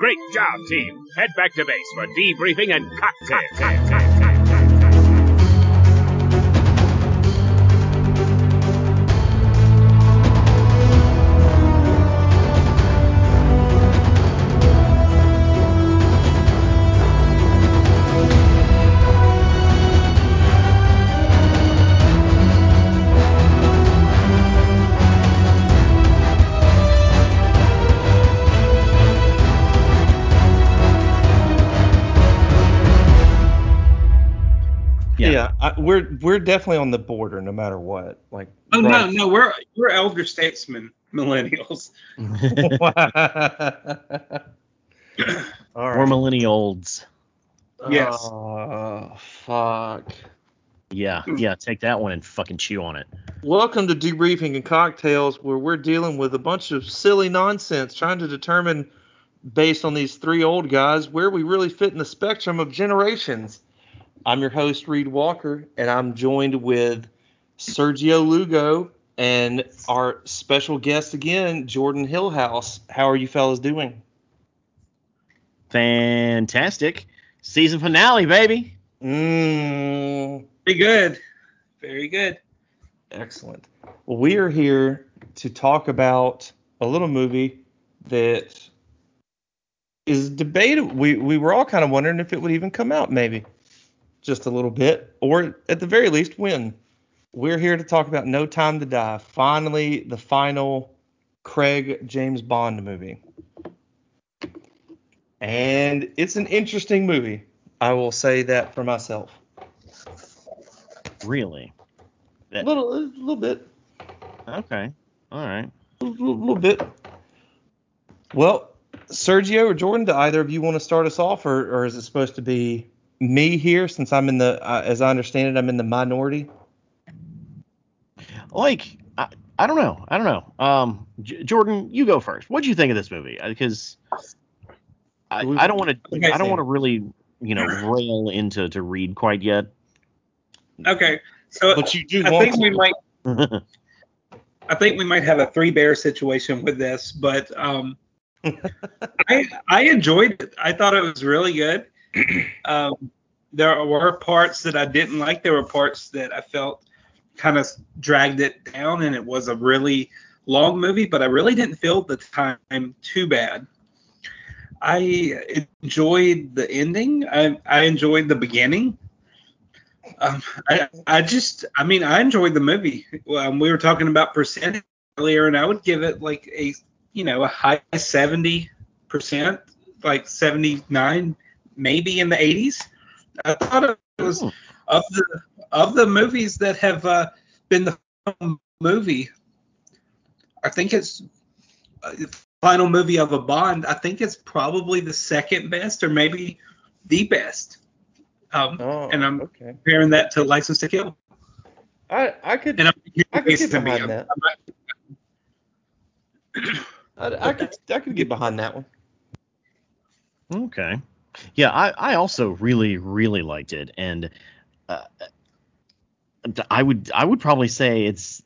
Great job, team. Head back to base for debriefing and cocktails. I, we're we're definitely on the border, no matter what. Like, Oh right. no, no, we're we're elder statesmen, millennials. All We're right. millennials. Yes. Oh, fuck. Yeah, hmm. yeah. Take that one and fucking chew on it. Welcome to Debriefing and Cocktails, where we're dealing with a bunch of silly nonsense, trying to determine, based on these three old guys, where we really fit in the spectrum of generations. I'm your host, Reed Walker, and I'm joined with Sergio Lugo and our special guest again, Jordan Hillhouse. How are you fellas doing? Fantastic season finale, baby. Mmm. Very good. Very good. Excellent. Well, we are here to talk about a little movie that is debated. We we were all kind of wondering if it would even come out, maybe just a little bit, or at the very least, when. We're here to talk about No Time to Die. Finally, the final Craig James Bond movie, and it's an interesting movie. I will say that for myself. Really? A little, a little bit. Okay. All right. a little, little bit. Well, Sergio or Jordan, do either of you want to start us off, or, or is it supposed to be me here since I'm in the, uh, as I understand it, I'm in the minority? Like, I, I don't know. I don't know. Um, J- Jordan, you go first. What do you think of this movie? Because I, I don't want to. Okay, I don't want to really, you know, rail into to Reed quite yet. Okay. So But you do I think to. we might I think we might have a three bear situation with this, but um I I enjoyed it. I thought it was really good. Um there were parts that I didn't like. There were parts that I felt kind of dragged it down and it was a really long movie, but I really didn't feel the time too bad. I enjoyed the ending. I I enjoyed the beginning. Um, I, I just, I mean, I enjoyed the movie. Um, we were talking about percentage earlier, and I would give it like a, you know, a high 70 percent, like 79, maybe in the 80s. I thought it was Hmm. of the of the movies that have uh, been the final movie. I think it's uh, the final movie of a Bond. I think it's probably the second best, or maybe the best. Um, Oh, and I'm okay. comparing that to License to Kill. I, I could, And I'm I could get to me, behind I'm- that. I'm I, I could, I could get behind that one. Okay. Yeah, I, I also really really liked it, and uh, I would I would probably say it's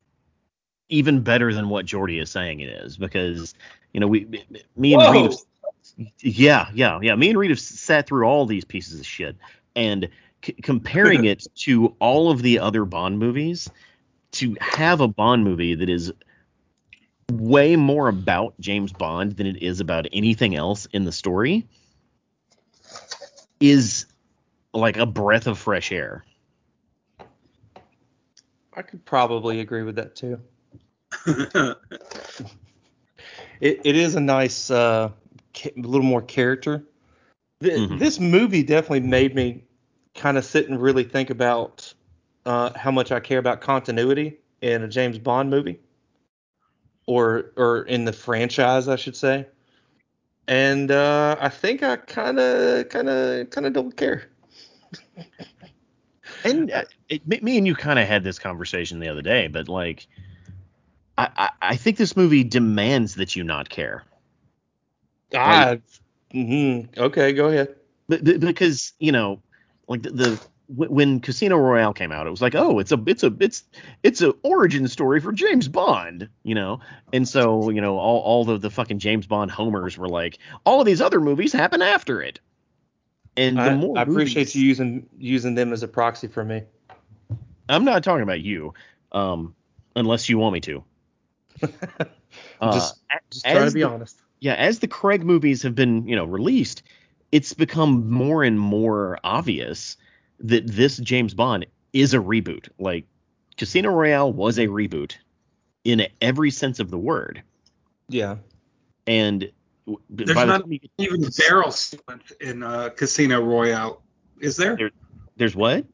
even better than what Jordy is saying it is because you know we me and Whoa! Reed have, yeah yeah yeah me and Reed have sat through all these pieces of shit and c- comparing it to all of the other Bond movies to have a Bond movie that is way more about James Bond than it is about anything else in the story is like a breath of fresh air. I could probably agree with that too. It, it is a nice, uh, ca- a little more character. Th- Mhm. This movie definitely made me kind of sit and really think about uh, how much I care about continuity in a James Bond movie, or or in the franchise, I should say. And uh, I think I kind of, kind of, kind of don't care. And uh, it, me- and you kind of had this conversation the other day, but like, I, I, I think this movie demands that you not care. Ah, mhm. okay, go ahead. But, but- because you know, like the, the when Casino Royale came out, it was like, oh, it's a it's a it's it's a origin story for James Bond, you know. And so you know all all the the fucking James Bond homers were like, all of these other movies happen after it. And the I, more I appreciate movies- you using using them as a proxy for me. I'm not talking about you, um, unless you want me to. Uh, just trying to be the- honest. yeah, as the Craig movies have been, you know, released, it's become more and more obvious that this James Bond is a reboot. Like Casino Royale was a reboot in every sense of the word. Yeah. And There's by the not time you get- Even the barrel sequence in uh, Casino Royale. Is there? there's what?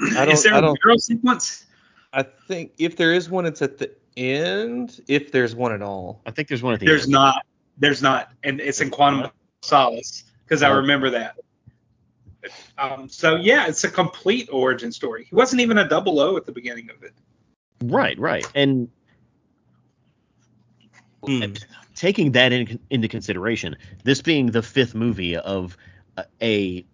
I don't- Is there I a don't- barrel sequence? I think if there is one, it's at the end. If there's one at all. I think there's one at the There's end. not. There's not, and it's in Quantum of Solace because I Oh. remember that. Um, so yeah, it's a complete origin story. He wasn't even a double O at the beginning of it. Right, right. And Hmm. taking that in, into consideration, this being the fifth movie of a- a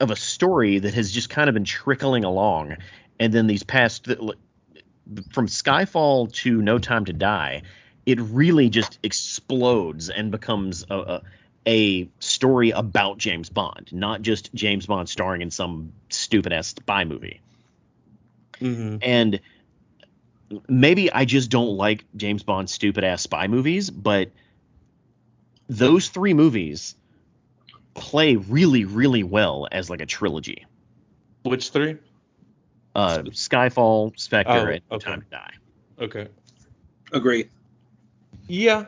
of a story that has just kind of been trickling along, and then these past from Skyfall to No Time to Die, it really just explodes and becomes a, a a story about James Bond, not just James Bond starring in some stupid ass spy movie. hmm And maybe I just don't like James Bond stupid ass spy movies, but those three movies play really, really well as like a trilogy. Which three? Uh, Skyfall, Spectre, Oh, and Time to Die. Okay. Agree. Yeah.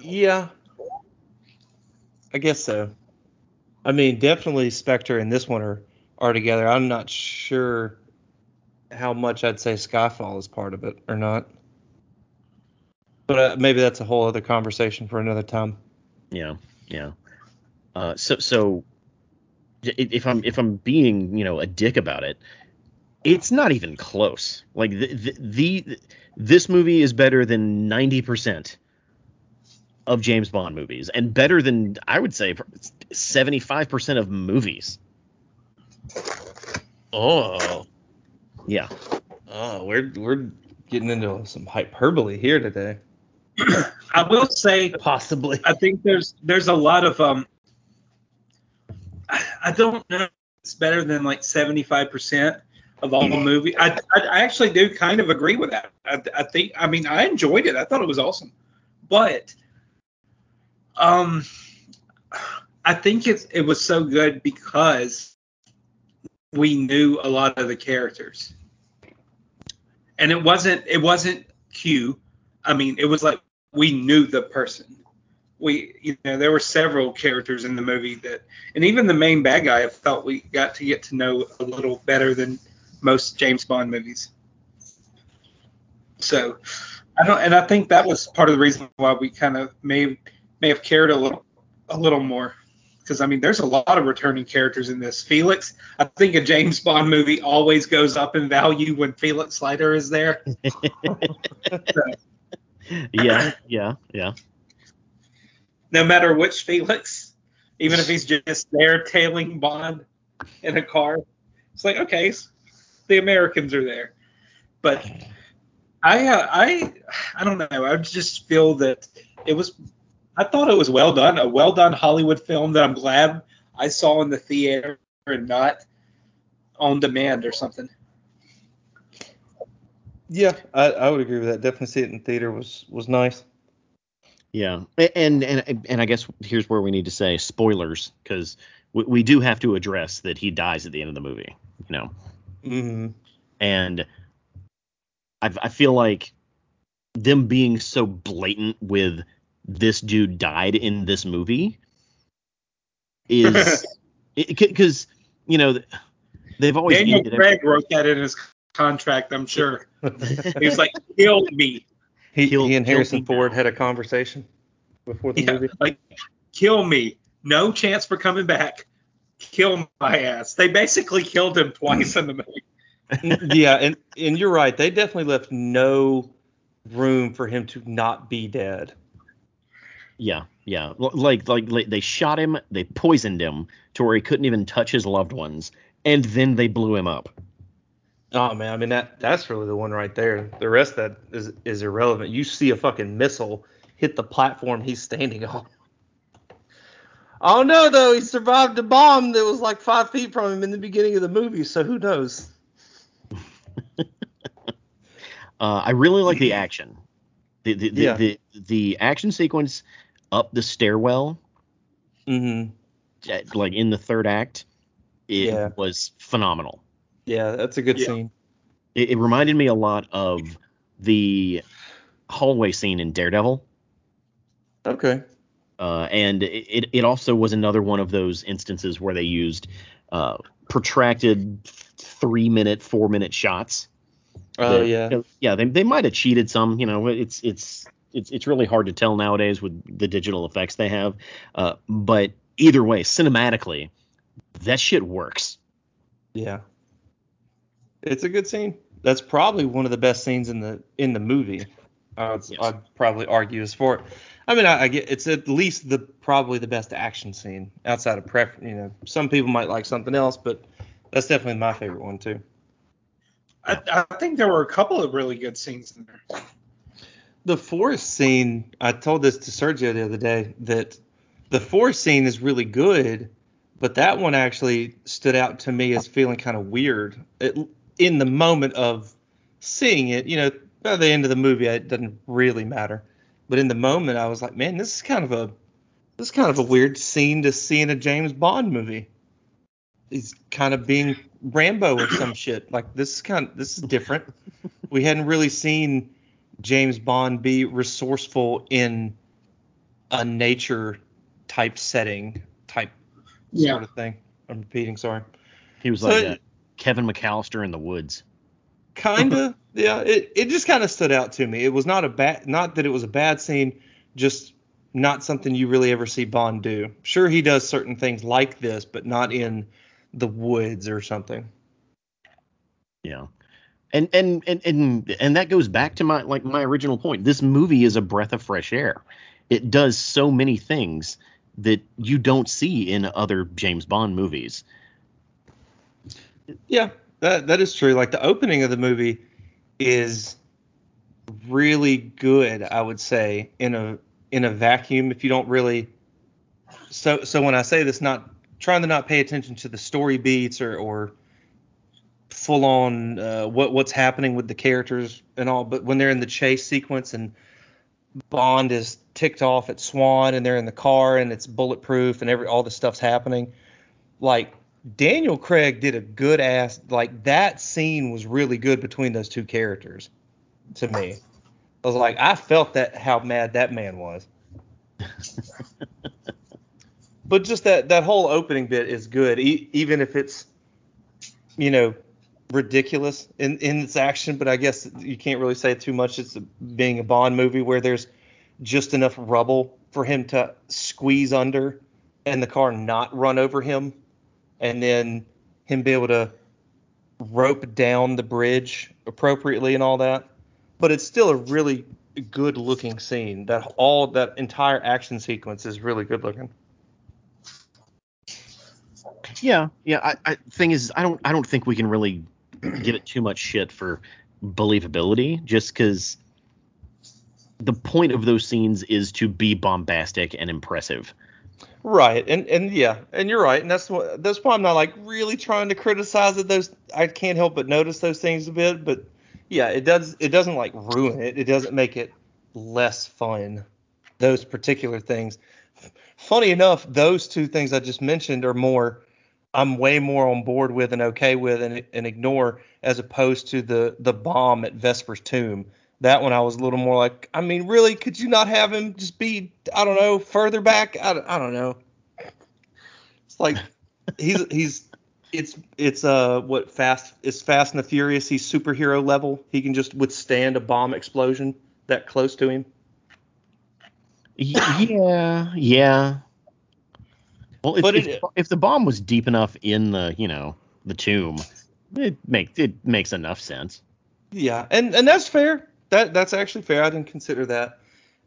Yeah. I guess so. I mean, definitely Spectre and this one are are together. I'm not sure how much I'd say Skyfall is part of it or not. But uh, maybe that's a whole other conversation for another time. Yeah, yeah. Uh, so, so if I'm if I'm being you know a dick about it, it's not even close. Like the the, the this movie is better than ninety percent of James Bond movies, and better than I would say seventy five percent of movies. Oh. Yeah, Oh, we're we're getting into some hyperbole here today. I will say Possibly. I think there's there's a lot of um I, I don't know if it's better than like 75% of all the movie. I, I I actually do kind of agree with that. I, I think I mean I enjoyed it. I thought it was awesome. But um I think it's it was so good because we knew a lot of the characters. And it wasn't it wasn't Q. I mean, it was like we knew the person we you know there were several characters in the movie that and even the main bad guy I felt we got to get to know a little better than most James Bond movies. So I don't and I think that was part of the reason why we kind of may may have cared a little a little more because I mean there's a lot of returning characters in this. Felix, I think a James Bond movie always goes up in value when Felix Leiter is there. yeah, yeah, yeah. no matter which Felix, even if he's just there tailing Bond in a car. It's like okay, the Americans are there, but I uh, I I don't know. I just feel that it was. I thought it was well done, a well done Hollywood film that I'm glad I saw in the theater and not on demand or something. Yeah, I, I would agree with that. Definitely see it in theater was was nice. Yeah, and and and I guess here's where we need to say spoilers because we, we do have to address that he dies at the end of the movie. You know, hmm and I I feel like them being so blatant with this dude died in this movie is because you know they've always Daniel ended every- Craig wrote that in his contract, I'm sure. He was like, "Kill me." He, He'll- he and Harrison be Ford down. had a conversation before the Yeah, movie. like kill me. No chance for coming back. Kill my ass. They basically killed him twice in the movie. yeah, and and you're right. They definitely left no room for him to not be dead. Yeah Yeah, like, like like they shot him, they poisoned him to where he couldn't even touch his loved ones, and then they blew him up. Oh man, I mean that that's really the one right there. The rest of that is is irrelevant. You see a fucking missile hit the platform he's standing on. Oh no, though he survived a bomb that was like five feet from him in the beginning of the movie, so who knows? Uh, I really like the action. The the, the, Yeah. the the action sequence up the stairwell, Mm-hmm. like in the third act, it Yeah. was phenomenal. Yeah, that's a good Yeah. scene. It, it reminded me a lot of the hallway scene in Daredevil. Okay. Uh, and it, it also was another one of those instances where they used uh, protracted three minute, four minute shots. Oh that- yeah. yeah. They, they might have cheated some. You know, it's it's it's it's really hard to tell nowadays with the digital effects they have. Uh, but either way, cinematically, that shit works. Yeah. It's a good scene. That's probably one of the best scenes in the in the movie. I would, Yes. I'd probably argue as for it. I mean, I, I get it's at least the probably the best action scene outside of pref. You know, some people might like something else, but that's definitely my favorite one too. I, I think there were a couple of really good scenes in there. The forest scene, I told this to Sergio the other day that the forest scene is really good, but that one actually stood out to me as feeling kind of weird it, in the moment of seeing it. You know, by the end of the movie, it doesn't really matter, but in the moment, I was like, man, this is kind of a this is kind of a weird scene to see in a James Bond movie. He's kind of being Rambo or some shit. Like this is kind of this is different. we hadn't really seen James Bond be resourceful in a nature type setting type Yeah. sort of thing. I'm repeating, sorry. He was So like it- uh, Kevin McCallister in the woods. Kinda, yeah. It it just kind of stood out to me. It was not a bad, not that it was a bad scene, just not something you really ever see Bond do. Sure, he does certain things like this, but not in the woods or something. Yeah. And, and and and and that goes back to my like my original point. This movie is a breath of fresh air. It does so many things that you don't see in other James Bond movies. Yeah, that that is true. Like the opening of the movie is really good, I would say, in a in a vacuum. If you don't really, so so when I say this, not trying to not pay attention to the story beats or or full on uh, what what's happening with the characters and all, but when they're in the chase sequence and Bond is ticked off at Swann and they're in the car and it's bulletproof and every all the stuff's happening, like Daniel Craig did a good ass like that scene was really good between those two characters to me. I was like I felt that how mad that man was. but just that that whole opening bit is good e- even if it's you know ridiculous in in its action but I guess you can't really say too much it's being a Bond movie where there's just enough rubble for him to squeeze under and the car not run over him and then him be able to rope down the bridge appropriately and all that. But it's still a really good looking scene. That all that entire action sequence is really good looking. Yeah, yeah. I, I thing is, I don't I don't think we can really give it too much shit for believability, just because the point of those scenes is to be bombastic and impressive. Right, and and yeah, and you're right, and that's what that's why I'm not like really trying to criticize it. Those I can't help but notice those things a bit, but yeah, it does it doesn't like ruin it. It doesn't make it less fun. Those particular things. Funny enough, those two things I just mentioned are more I'm way more on board with and okay with and, and ignore as opposed to the the bomb at Vesper's tomb. That one I was a little more like, I mean, really, could you not have him just be, I don't know, further back? I, don't- I don't know. It's like he's he's it's it's uh what fast it's Fast and the Furious. He's superhero level. He can just withstand a bomb explosion that close to him. Yeah, yeah. Well, if, But if, it- if the bomb was deep enough in the you know the tomb, it makes it makes enough sense. Yeah, and and that's fair. That that's actually fair. I didn't consider that.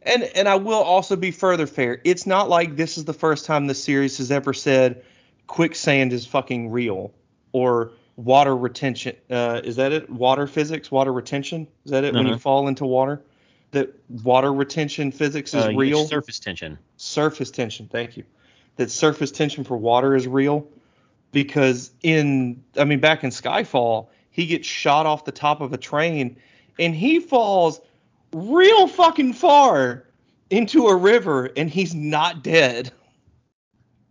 And and I will also be further fair. It's not like this is the first time the series has ever said quicksand is fucking real or water retention. Uh, is that it? Water physics, water retention. Is that it? When you Uh-huh. fall into water, that water retention physics is Uh, real. surface tension. surface tension. Thank you. That surface tension for water is real because in I mean back in Skyfall, he gets shot off the top of a train and he falls real fucking far into a river and he's not dead.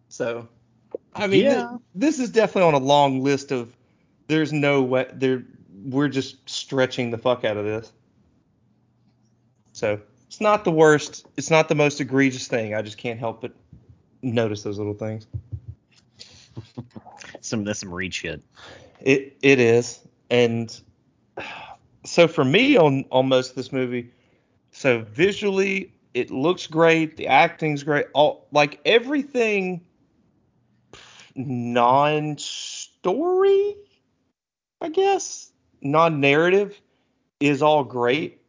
So, I mean, Yeah. thi- this is definitely on a long list of there's no way there we're just stretching the fuck out of this. So, it's not the worst, it's not the most egregious thing. I just can't help but notice those little things. Some that's some Reed shit. It it is, and so for me on on most of this movie, so visually it looks great, the acting's great, all like everything non-story, I guess, non-narrative is all great,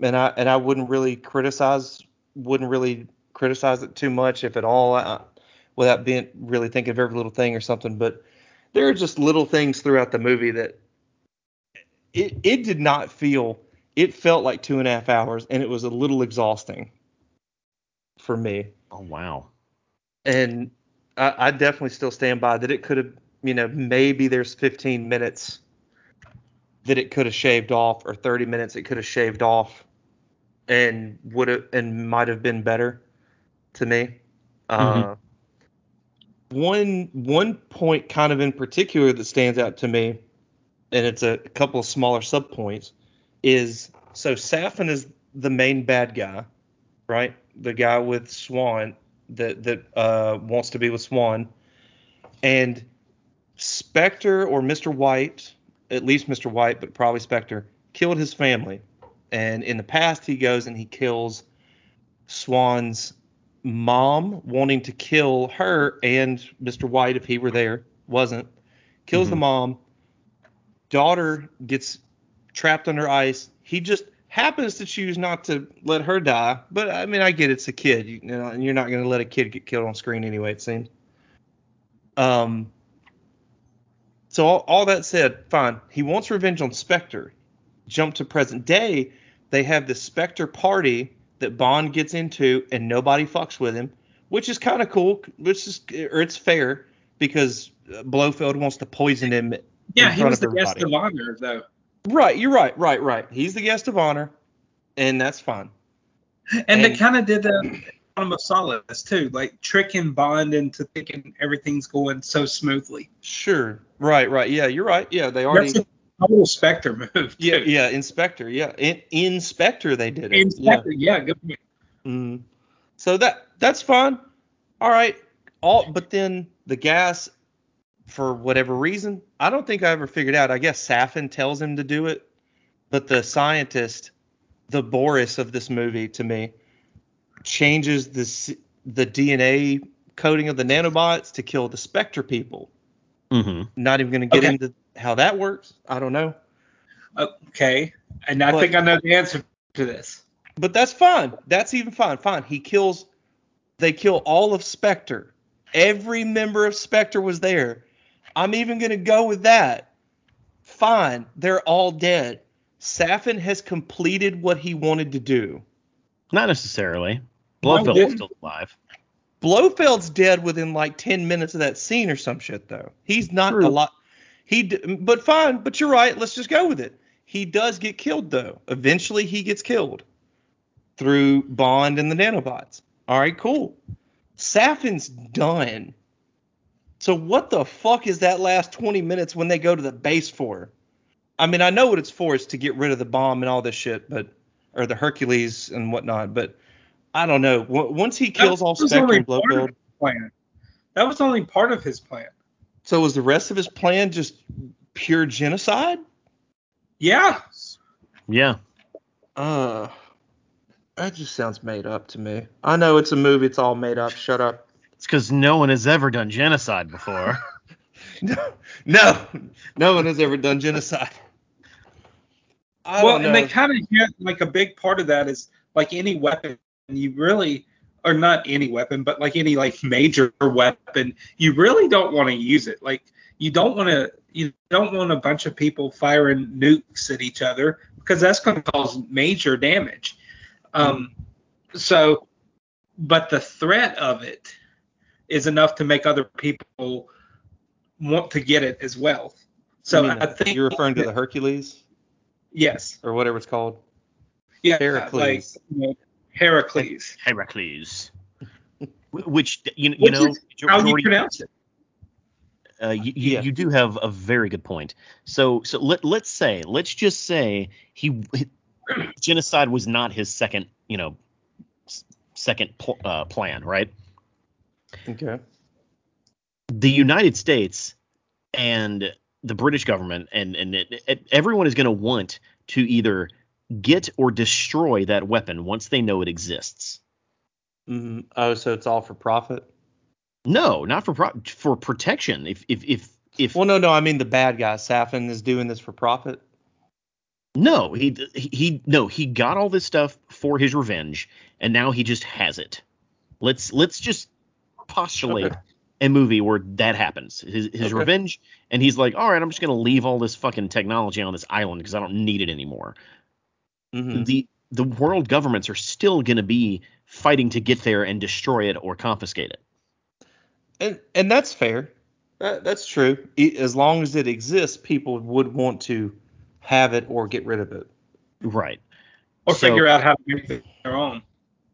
and I and I wouldn't really criticize wouldn't really criticize it too much if at all, uh, without being really thinking of every little thing or something, but there are just little things throughout the movie that it it did not feel it felt like two and a half hours and it was a little exhausting for me Oh wow. and I, I definitely still stand by that it could have you know maybe there's 15 minutes that it could have shaved off or 30 minutes it could have shaved off and would have and might have been better to me uh, one one point kind of in particular that stands out to me and it's a couple of smaller sub points is so Safin is the main bad guy right the guy with Swann that that uh, wants to be with Swann, and Spectre or Mr. White, at least Mr. White, but probably Spectre, killed his family. And in the past, he goes and he kills Swann's mom, wanting to kill her and Mr. White if he were there. Wasn't. Kills the Mhm. mom. Daughter gets trapped under ice. He just happens to choose not to let her die. But I mean, I get it's a kid, you know, and you're not going to let a kid get killed on screen anyway. It seems. Um. So all, all that said, fine. He wants revenge on Spectre. Jump to present day, they have the Spectre party that Bond gets into, and nobody fucks with him, which is kind of cool. Which is, or it's fair because Blofeld wants to poison him. Yeah, he was the guest of honor though. Right, you're right, right, right. He's the guest of honor, and that's fine. And, they kind of did that on of Solace too, like tricking Bond into thinking everything's going so smoothly. Sure. Right, right. Yeah, you're right. Yeah, they already. That's total Spectre move. yeah, too. yeah. Inspector. Yeah, in Inspector they did it. Inspector, yeah, good point. Yeah. Mhm. So that that's fun. All right. All but then the gas, for whatever reason, I don't think I ever figured out. I guess Safin tells him to do it, but the scientist, the Boris of this movie, to me, changes the the DNA coding of the nanobots to kill the Spectre people. Mm-hmm. Not even going to get Okay. into how that works. I don't know. Okay, and I But- think I know the answer to this. But that's fine. That's even fine. Fine. He kills. They kill all of Spectre. Every member of Spectre was there. I'm even going to go with that. Fine. They're all dead. Safin has completed what he wanted to do. Not necessarily. Why Blofeld's still alive. Blofeld's dead within like 10 minutes of that scene or some shit though. He's not True. a lot. He but fine, but you're right. Let's just go with it. He does get killed though. Eventually he gets killed through Bond and the nanobots. All right, cool. Safin's done. So what the fuck is that last 20 minutes when they go to the base for? I mean, I know what it's for. It's to get rid of the bomb and all this shit, but or the Hercules and whatnot. But I don't know. Once he kills all That was Spectre only and part of Blofeld, plan. That was only part of his plan. So was the rest of his plan just pure genocide? Yeah, Yeah. Uh, that just sounds made up to me. I know it's a movie. It's all made up. Shut up. It's because no one has ever done genocide before. No, no, no one has ever done genocide. I well, and they kind of get like a big part of that is like any weapon you really or not any weapon, but like any like major weapon, you really don't want to use it. Like you don't want to you don't want a bunch of people firing nukes at each other because that's going to cause major damage. Um, so, but the threat of it is enough to make other people want to get it as well. So You mean I think you're referring to the Hercules yes, or whatever it's called. yeah, Heracles. like you know, Heracles. Heracles. Which you, you Which know, is how you pronounce it. uh, you, you, Yeah. you do have a very good point. So so let let's say let's just say he genocide was not his second you know second pl- uh, plan, right? Okay. the United States and the British government and and it, it, everyone is going to want to either get or destroy that weapon once they know it exists. hmm Oh, so it's all for profit? No, not for pro- for protection. If if if if Well, no, no. I mean the bad guy. Safin is doing this for profit. no, he he no, he got all this stuff for his revenge and now he just has it. Let's let's just postulate Okay. a movie where that happens. His his Okay. revenge and he's like, "All right, I'm just going to leave all this fucking technology on this island because I don't need it anymore." Hmm the the world governments are still going to be fighting to get there and destroy it or confiscate it. And and that's fair. That, that's true. E- As long as it exists, people would want to have it or get rid of it. Right. Or So- figure out how to make it their own.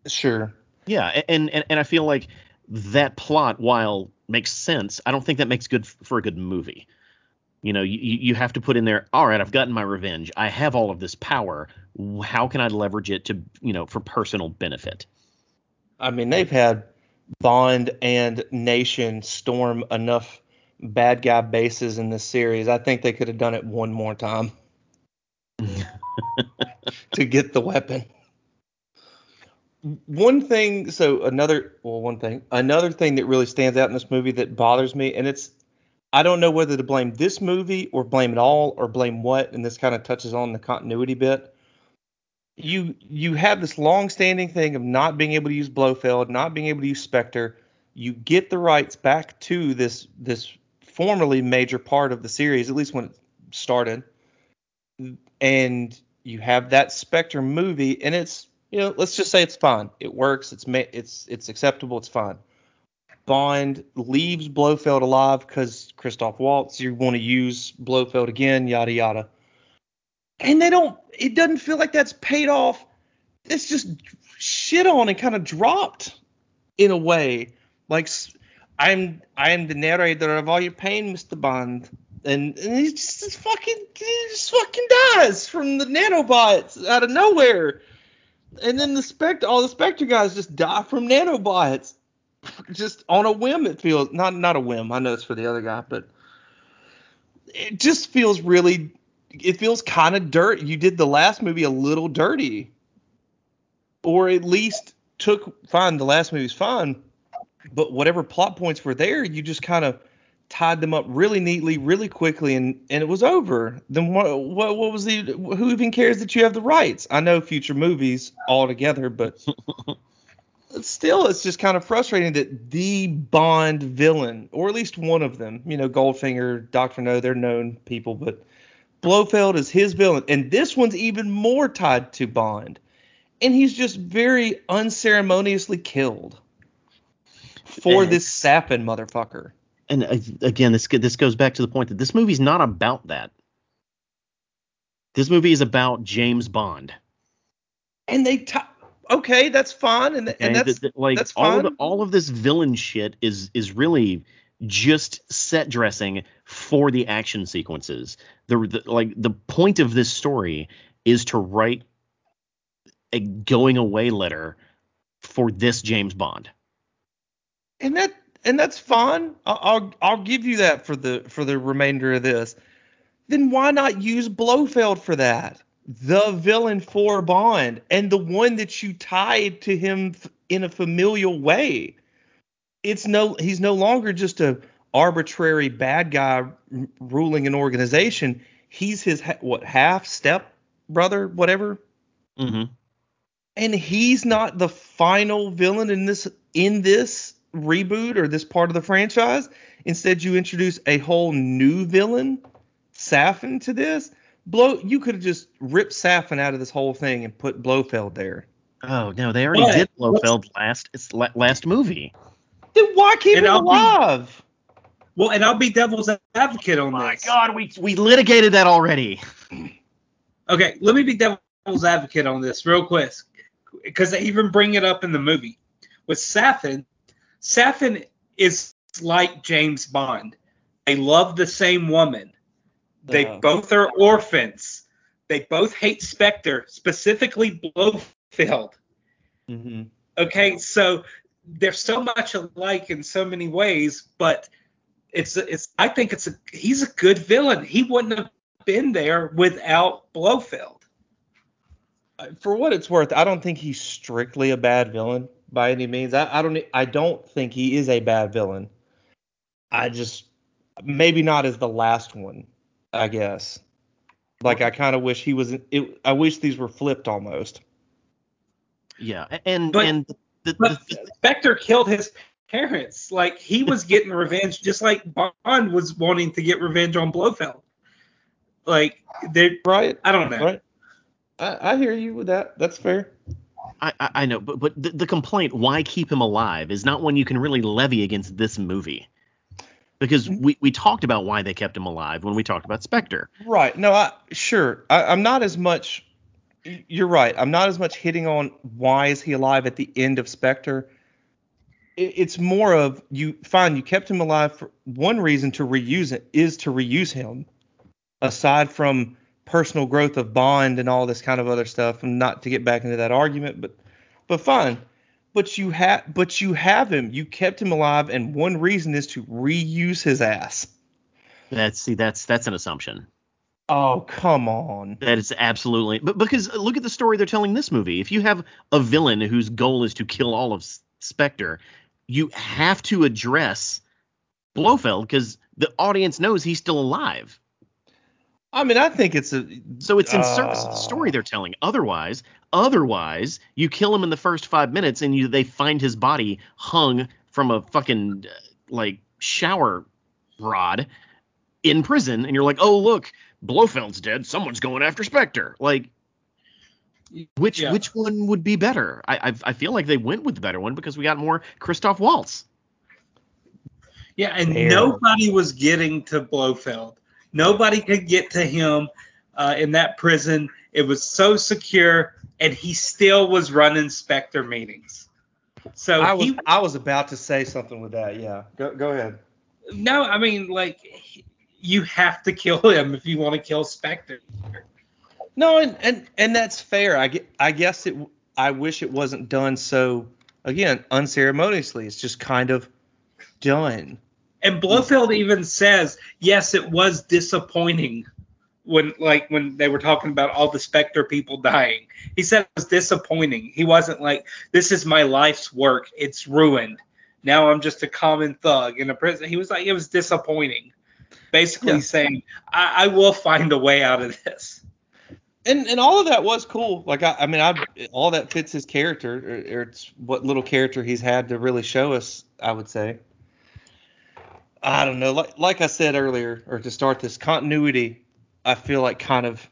Sure. Yeah, and, and and I feel like that plot, while makes sense, I don't think that makes good for a good movie. You know, you, you have to put in there. All right, I've gotten my revenge. I have all of this power. How can I leverage it to you know for personal benefit? I mean, they've had Bond and Nation storm enough bad guy bases in this series. I think they could have done it one more time to get the weapon. One thing, so another, well, one thing, another thing that really stands out in this movie that bothers me, and it's, I don't know whether to blame this movie or blame it all or blame what, and this kind of touches on the continuity bit you you have this long-standing thing of not being able to use Blofeld, not being able to use Spectre. You get the rights back to this this formerly major part of the series, at least when it started, and you have that Spectre movie, and it's you know let's just say it's fine, it works, it's it's it's acceptable, it's fine. Bond leaves Blofeld alive because Christoph Waltz, you want to use Blofeld again, yada yada. And they don't it doesn't feel like that's paid off. It's just shit on and kind of dropped in a way. Like I'm i'm the narrator of all your pain mr bond? And, and he just, just fucking he just fucking dies from the nanobots out of nowhere. And then the spectre all the spectre guys just die from nanobots just on a whim it feels not not a whim i know it's for the other guy but it just feels really it feels kind of dirt. You did the last movie a little dirty, or at least took fine. The last movie's fine, but whatever plot points were there, you just kind of tied them up really neatly, really quickly, and and it was over. Then what? What, what was the? Who even cares that you have the rights? I know future movies altogether, but still, it's just kind of frustrating that the Bond villain, or at least one of them, you know, Goldfinger, Doctor No, they're known people, but Blofeld is his villain, and this one's even more tied to Bond, and he's just very unceremoniously killed for And- this Safin motherfucker. And uh, again, this this goes back to the point that this movie's not about that. This movie is about James Bond. And they, t- okay, that's fine, and, Okay, and that's Th- th- like that's all of the, all of this villain shit is is really just set dressing for the action sequences. The, the like the point of this story is to write a going away letter for this James Bond. and that and that's fine. I'll, I'll I'll give you that for the for the remainder of this. Then why not use Blofeld for that? The villain for Bond and the one that you tied to him in a familial way. It's no he's no longer just a arbitrary bad guy ruling an organization. He's his ha- what half step brother, whatever. Mm-hmm. and he's not the final villain in this in this reboot or this part of the franchise. Instead, you introduce a whole new villain, Safin, to this. Blow, you could have just ripped Safin out of this whole thing and put Blofeld there. Oh no, they already But- did Blofeld last. It's la- last movie. Then why keep And him I'll be- alive? Well, and I'll be devil's advocate on oh My this. God, we we litigated that already. Okay, let me be devil's advocate on this real quick, because they even bring it up in the movie with Safin. Safin is like James Bond. They love the same woman. They both are orphans. They both hate Spectre, specifically Blofeld. Mm-hmm. Okay, so they're so much alike in so many ways, but it's it's I think it's a he's a good villain. He wouldn't have been there without Blofeld. For what it's worth, I don't think he's strictly a bad villain by any means. I, I don't I don't think he is a bad villain. I just maybe not as the last one, I guess. Like I kind of wish he was. It, I wish these were flipped almost. Yeah, and But- and the, But the, Spectre killed his parents. Like he was getting revenge, just like Bond was wanting to get revenge on Blofeld. Like they, Right. I don't know. Right. I, I hear you with that. That's fair. I, I I know, but but the, the complaint, why keep him alive, is not one you can really levy against this movie, because mm-hmm. we we talked about why they kept him alive when we talked about Spectre. Right. No, I sure. I, I'm not as much. You're right. I'm not as much hitting on why is he alive at the end of Spectre. It, it's more of you fine. You kept him alive for one reason to reuse it is to reuse him. Aside from personal growth of Bond and all this kind of other stuff, and not to get back into that argument, but but fine. But you have but you have him. You kept him alive, and one reason is to reuse his ass. That's see, that's that's an assumption. Oh come on. That is absolutely, but because uh, look at the story they're telling this movie. If you have a villain whose goal is to kill all of Spectre, you have to address Blofeld because the audience knows he's still alive. I mean, I think it's a So it's in service of the Uh, story they're telling. Otherwise, otherwise, you kill him in the first five minutes and you they find his body hung from a fucking uh, like shower rod in prison, and you're like, oh look, Blofeld's dead. Someone's going after Spectre. Like, which Yeah. which one would be better? I, I I feel like they went with the better one because we got more Christoph Waltz. Yeah, and Fair. nobody was getting to Blofeld. Nobody could get to him uh, in that prison. It was so secure, and he still was running Spectre meetings. So I was he, I was about to say something with that. Yeah. Go go ahead. no, I mean, like, he- you have to kill him if you want to kill Spectre. No, and and and that's fair. I get, I guess it. I wish it wasn't done so again unceremoniously. It's just kind of done. And Blofeld even says, yes, it was disappointing when like when they were talking about all the Spectre people dying. He said it was disappointing. He wasn't like, this is my life's work. It's ruined. Now I'm just a common thug in a prison. He was like, it was disappointing. Basically Yeah. saying, I, I will find a way out of this. And and all of that was cool. Like I, I mean, I all that fits his character, or, or it's what little character he's had to really show us. I would say. I don't know. Like like I said earlier, or to start this continuity, I feel like kind of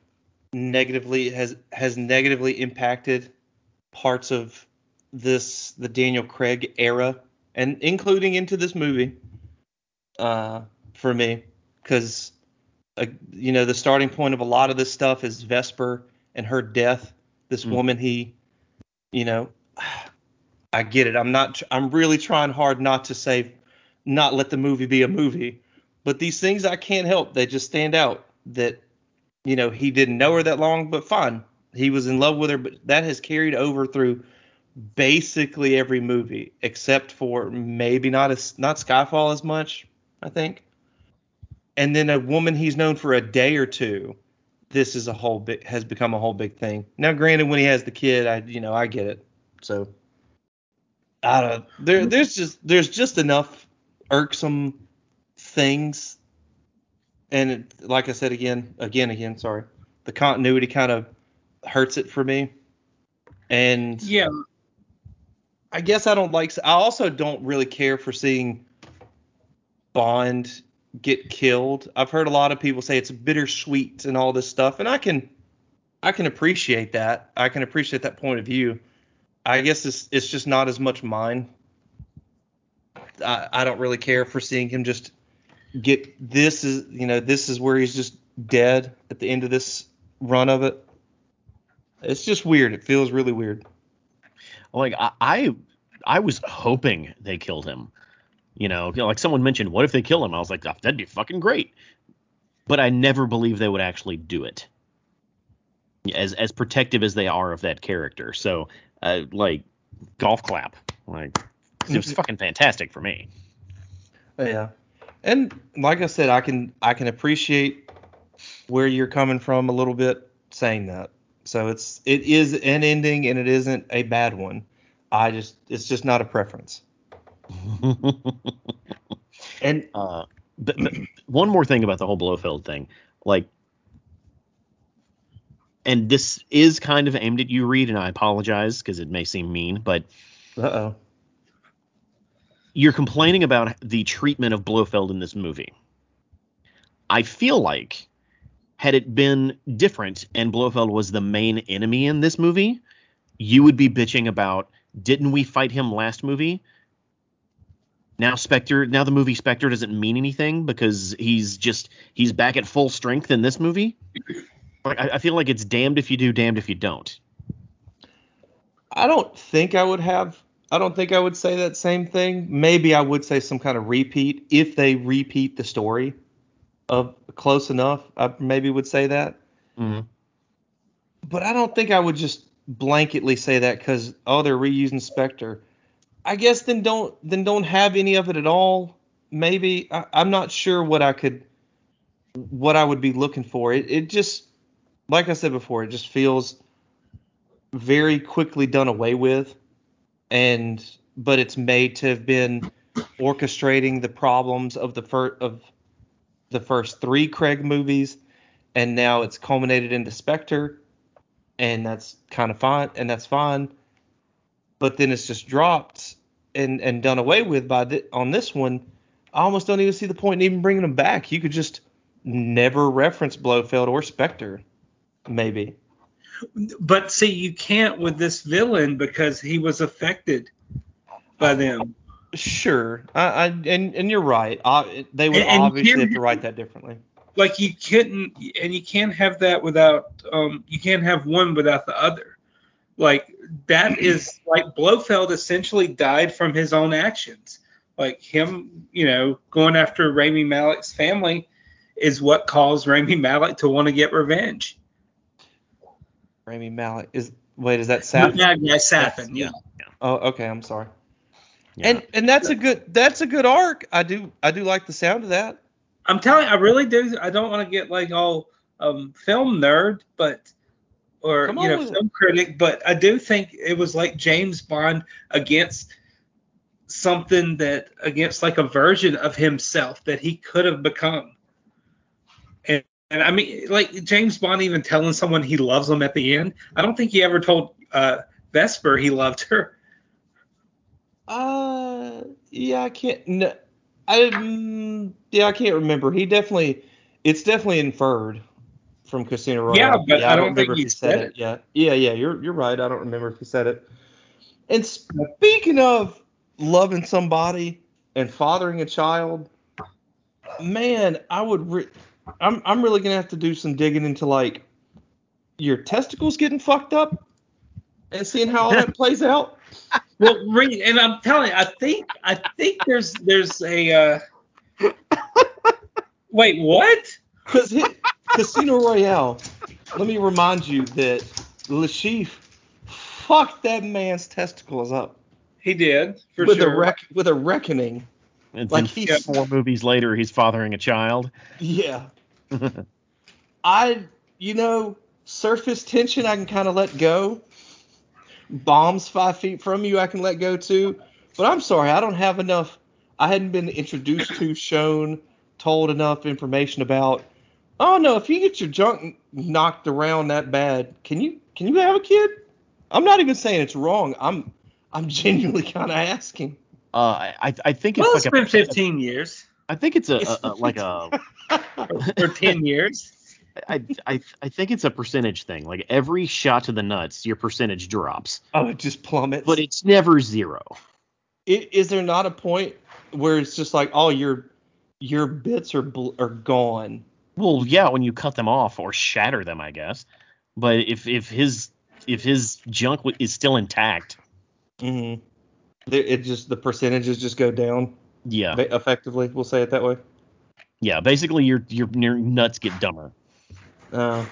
negatively has has negatively impacted parts of this the Daniel Craig era, and including into this movie. Uh, for me, because uh, you know the starting point of a lot of this stuff is Vesper and her death. This Mm. woman he, you know, I get it. I'm not. I'm really trying hard not to say, not let the movie be a movie. But these things I can't help. They just stand out. That, you know, he didn't know her that long, but fine. He was in love with her, but that has carried over through basically every movie except for maybe not as not Skyfall as much. I think. And then a woman he's known for a day or two. This is a whole big has become a whole big thing. Now, granted, when he has the kid, I you know I get it. So I don't. There there's just there's just enough irksome things, and it, like I said again, again, again, sorry, the continuity kind of hurts it for me. And Yeah. I guess I don't like. I also don't really care for seeing Bond get killed. I've heard a lot of people say it's bittersweet and all this stuff, and I can, I can appreciate that. I can appreciate that point of view. I guess it's it's just not as much mine. I, I don't really care for seeing him just get this is you know this is where he's just dead at the end of this run of it. It's just weird. It feels really weird. Like I, I, I was hoping they killed him. You know, like someone mentioned, what if they kill him? I was like, "Oh, that'd be fucking great. But I never believed they would actually do it. As as protective as they are of that character. So, uh, like, golf clap. Like, it was fucking fantastic for me. Yeah. And like I said, I can I can appreciate where you're coming from a little bit saying that. So it's it is an ending and it isn't a bad one. I just it's just not a preference. And Uh, but, but one more thing about the whole Blofeld thing, like, and this is kind of aimed at you, Reed, and I apologize because it may seem mean, but uh-oh. You're complaining about the treatment of Blofeld in this movie. I feel like had it been different and Blofeld was the main enemy in this movie, you would be bitching about didn't we fight him last movie? Now Spectre, now the movie Spectre doesn't mean anything because he's just he's back at full strength in this movie. I, I feel like it's damned if you do, damned if you don't. I don't think I would have I don't think I would say that same thing. Maybe I would say some kind of repeat if they repeat the story of close enough. I maybe would say that. Mm-hmm. but I don't think I would just blanketly say that because oh they're reusing Spectre. I guess then don't then don't have any of it at all. Maybe I, I'm not sure what I could what I would be looking for. It it just like I said before, it just feels very quickly done away with, and but it's made to have been orchestrating the problems of the first of the first three Craig movies, and now it's culminated into Spectre and that's kind of fine and that's fine. But then it's just dropped and and done away with by the, on this one. I almost don't even see the point in even bringing them back. You could just never reference blofeld or spectre maybe But see, you can't with this villain because he was affected by them. sure i, I and and you're right I, they would And- obviously have to write that differently Like you couldn't, and you can't have that without, um, you can't have one without the other. Like that is like Blofeld essentially died from his own actions. Like him, you know, going after Rami Malek's family is what caused Rami Malek to want to get revenge. Rami Malek is wait is that Safin? Yeah, yeah, Safin, yeah. Oh, okay. I'm sorry. Yeah. And and that's a good that's a good arc. I do I do like the sound of that. I'm telling, I really do. I don't want to get like all um, film nerd, but or you know with it. film critic, but I do think it was like James Bond against something that against like a version of himself that he could have become. And I mean, like James Bond even telling someone he loves them at the end. I don't think he ever told uh, Vesper he loved her. Uh, yeah, I can't. No, I yeah, I can't remember. He definitely, it's definitely inferred from Casino Royale. Yeah, but I don't remember think if he said said it. Yeah, yeah, yeah. You're you're right. I don't remember if he said it. And speaking of loving somebody and fathering a child, man, I would. Re- I'm I'm really gonna have to do some digging into like your testicles getting fucked up and seeing how all that plays out. Well, Reed, and I'm telling you, I think I think there's there's a uh, wait, what? Because Casino Royale, let me remind you that Le Chiffre fucked that man's testicles up He did for with sure. a rec- with a reckoning. And Like he's four movies later, he's fathering a child. yeah. I you know surface tension I can kind of let go. Bombs five feet from you I can let go too. But I'm sorry I don't have enough. I hadn't been introduced to, shown, told enough information about. Oh no, if you get your junk knocked around that bad, can you can you have a kid? I'm not even saying it's wrong. I'm I'm genuinely kind of asking. Uh, I I think it's Well, like it's a, been 15 years I think it's a, a, a like a or 10 years. I, I I think it's a percentage thing. Like every shot to the nuts, your percentage drops, Oh, it just plummets. but it's never zero. I- is there not a point where it's just like, oh, your your bits are bl- are gone? Well, yeah, when you cut them off or shatter them, I guess. But if if his if his junk w- is still intact, Mm-hmm. It just the percentages just go down yeah, effectively. We'll say it that way. yeah, basically your your your nuts get dumber. Uh,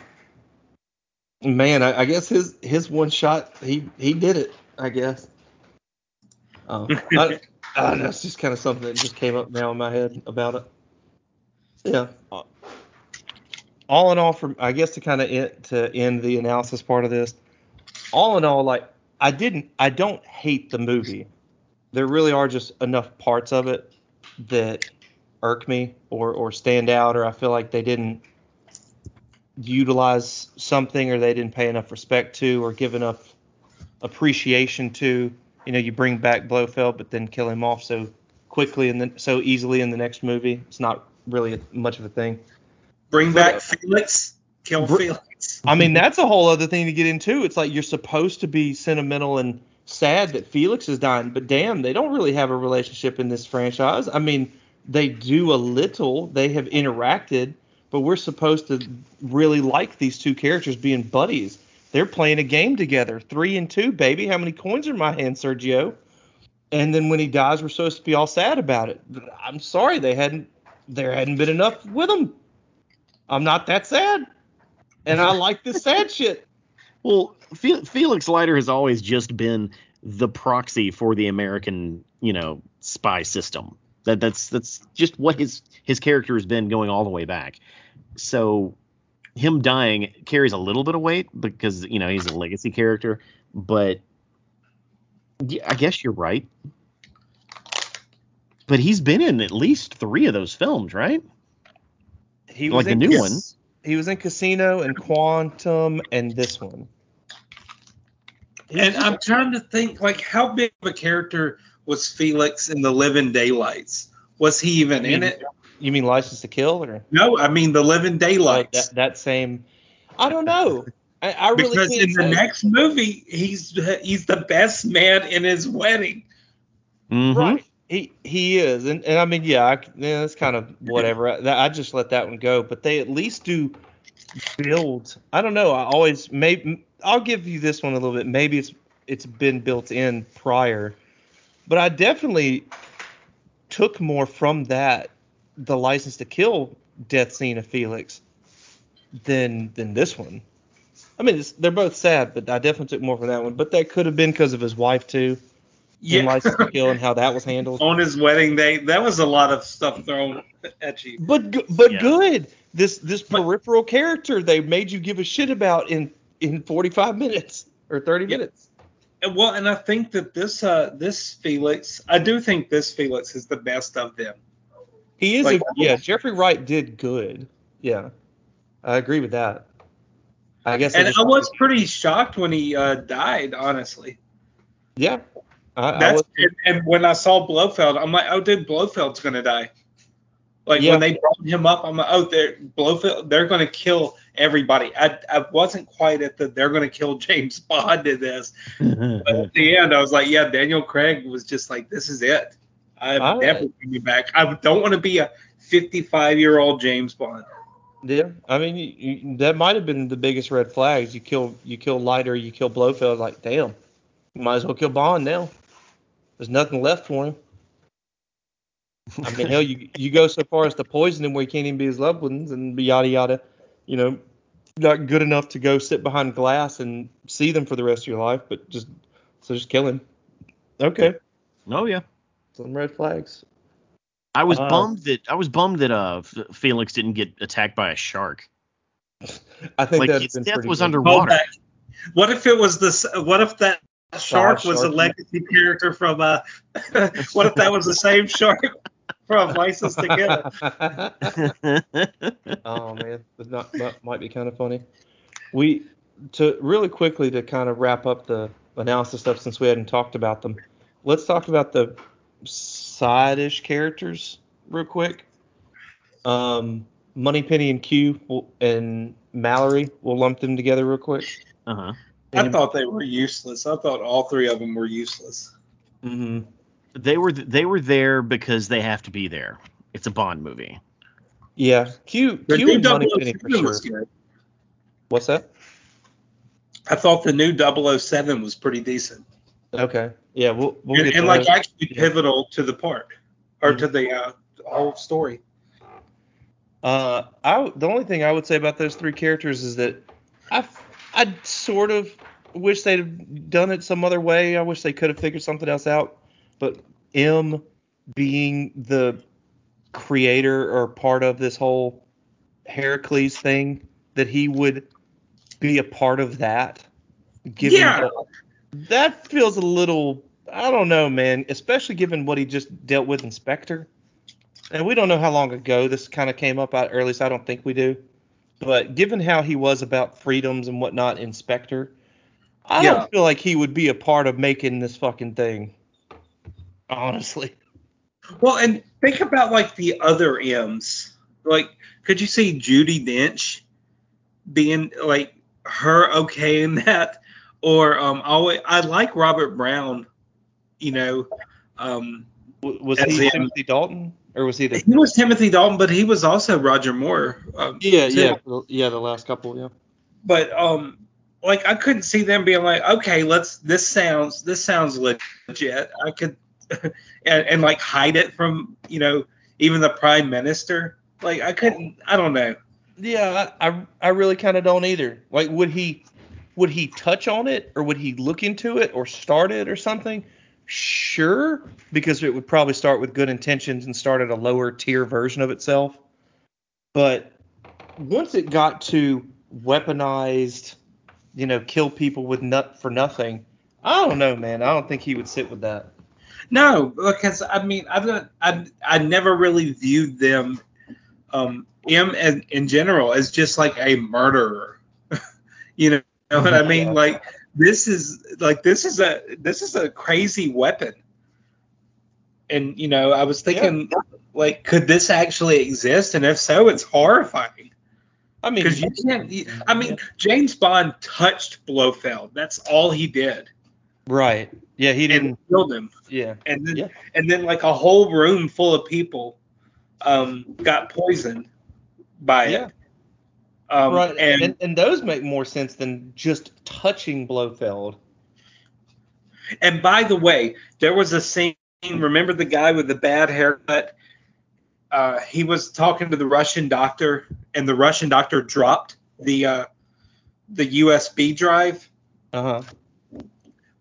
man, I, I guess his his one shot he he did it. I guess. Oh, I, I don't know. It's just kind of something that just came up now in my head about it. Yeah. All in all, from I guess to kind of end, to end the analysis part of this, all in all, like I didn't, I don't hate the movie. There really are just enough parts of it that irk me or or stand out, or I feel like they didn't utilize something or they didn't pay enough respect to or give enough appreciation to. You know, you bring back Blofeld, but then kill him off so quickly and then so easily in the next movie. It's not really much of a thing. Bring back Felix. Kill Felix. I mean, that's a whole other thing to get into. It's like you're supposed to be sentimental and sad that Felix is dying, but damn, they don't really have a relationship in this franchise. I mean, they do a little, they have interacted, but we're supposed to really like these two characters being buddies. They're playing a game together, three and two, baby. How many coins are in my hand, Sergio? And then when he dies, we're supposed to be all sad about it. I'm sorry, they hadn't, there hadn't been enough with him. I'm not that sad and I like this sad shit. Well, Felix Leiter has always just been the proxy for the American, you know, spy system. That that's that's just what his his character has been going all the way back. So him dying carries a little bit of weight because you know he's a legacy character, but I guess you're right. But he's been in at least three of those films, right? He Like the new one. He was in Casino and Quantum and this one. And I'm trying to think, like, how big of a character was Felix in the Living Daylights? Was he even in it? You mean License to Kill or No, I mean the Living like Daylights. that, that same? I don't know. I, I really because in the say. next movie, he's he's the best man in his wedding. Mhm. right. He he is, and, and I mean, yeah, I, yeah, that's kind of whatever. I, I just let that one go, but they at least do build. I don't know. I always maybe I'll give you this one a little bit. Maybe it's it's been built in prior, but I definitely took more from that the license to kill death scene of Felix than than this one. I mean, it's, they're both sad, but I definitely took more from that one. But that could have been because of his wife too, in License to Kill, and how that was handled. on his wedding day, that was a lot of stuff thrown at you. But but Yeah. good. This this But- peripheral character they made you give a shit about in in 45 minutes or 30 Yeah. minutes. And Well, and I think that this uh this Felix, I do think this Felix is the best of them. He is Like- a, yeah. Jeffrey Wright did good. Yeah, I agree with that. I guess. And I was pretty shocked when he uh, died, honestly. Yeah. I, I That's was, and, and when I saw Blofeld, I'm like, oh, dude, Blofeld's gonna die. Like Yeah. when they brought him up, I'm like, oh, they're Blofeld, they're gonna kill everybody. I, I wasn't quite at the they're gonna kill James Bond in this, but at the end, I was like, yeah, Daniel Craig was just like, this is it. I'm never coming back. I don't want to be a 55 year old James Bond. yeah. I mean, you, you, that might have been the biggest red flags. You kill you kill Leiter, you kill Blofeld. Like, damn, you might as well kill Bond now. There's nothing left for him. I mean, hell, you you go so far as to poison him where he can't even be his loved ones and yada yada. You know, not good enough to go sit behind glass and see them for the rest of your life, but just so just kill him. Okay, oh yeah. some red flags. I was Uh, bummed that I was bummed that uh Felix didn't get attacked by a shark. I think Like that's his been death was good. underwater. Hold. What if it was this? What if that shark was a shark. legacy character from? Uh, what if that was the same shark from License to Kill? oh man, that, that might be kind of funny. We to really quickly to kind of wrap up the analysis stuff since we hadn't talked about them. Let's talk about the side-ish characters real quick. Um, Moneypenny and Q and Mallory. We'll lump them together real quick. Uh huh. I thought they were useless. I thought all three of them were useless. hmm They were they were there because they have to be there. It's a Bond movie. Yeah, Q, The Q new and Moneypenny for 007 sure. was good. What's that? I thought the new 007 was pretty decent. Okay. Yeah, we'll we'll and get and like that. actually pivotal to the part or to the uh, whole story. Uh, I the only thing I would say about those three characters is that I I sort of wish they'd have done it some other way. I wish they could have figured something else out. But M being the creator or part of this whole Heracles thing, that he would be a part of that. Given Yeah. the- that feels a little I don't know, man. Especially given what he just dealt with in Spectre. And we don't know how long ago this kind of came up, or at least I don't think we do. But given how he was about freedoms and whatnot in Spectre, I Yeah. don't feel like he would be a part of making this fucking thing. Honestly. Well, and think about like the other M's. Like, could you see Judi Dench being like her okay in that? Or um, always I like Robert Brown. You know, um, Was he Timothy Dalton? Or was he the. he was Timothy Dalton, but he was also Roger Moore. Um, Yeah, too. yeah. Yeah, the last couple, yeah. but um like I couldn't see them being like, okay, let's this sounds this sounds legit. I could and, and like hide it from you know even the prime minister. Like I couldn't. I don't know. Yeah, I I, I really kind of don't either. Like, would he would he touch on it, or would he look into it, or start it, or something? Sure, because it would probably start with good intentions and start at a lower tier version of itself. But once it got to weaponized, you know, kill people with nut for nothing, I don't know, man. I don't think he would sit with that. No, because I mean I've not, I I never really viewed them um him in, in general as just like a murderer. you know, what I mean? Like this is like this is a this is a crazy weapon. And you know, I was thinking like could this actually exist and if so it's horrifying. I mean, Because you can't you- I mean James Bond touched Blofeld. That's all he did. right? Yeah, he didn't. And killed him. Yeah, and then Yeah. and then like a whole room full of people um, got poisoned by Yeah. it. Um, right. and, and and those make more sense than just touching Blofeld. and by the way, there was a scene. Remember the guy with the bad haircut? Uh, he was talking to the Russian doctor, and the Russian doctor dropped the uh, the USB drive. Uh huh.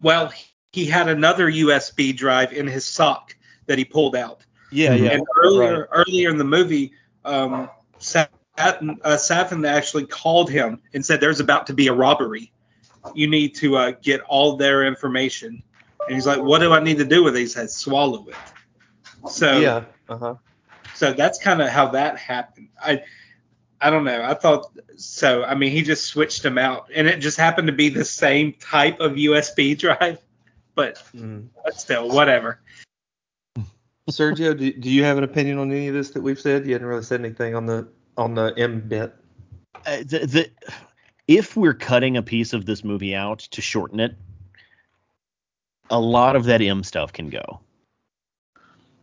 Well, he had another USB drive in his sock that he pulled out. Yeah, yeah. And earlier, earlier in the movie, um, Satin, uh, Safin actually called him and said, "There's about to be a robbery. You need to uh, get all their information." And he's like, "What do I need to do with these?" He said, "Swallow it." So, yeah. Uh huh. so that's kind of how that happened. I, I don't know. I thought so. I mean, he just switched them out, and it just happened to be the same type of USB drive, but, Mm. but still, whatever. Sergio, do, do you have an opinion on any of this that we've said? You hadn't really said anything on the on the M bit. Uh, the, the if we're cutting a piece of this movie out to shorten it, a lot of that M stuff can go.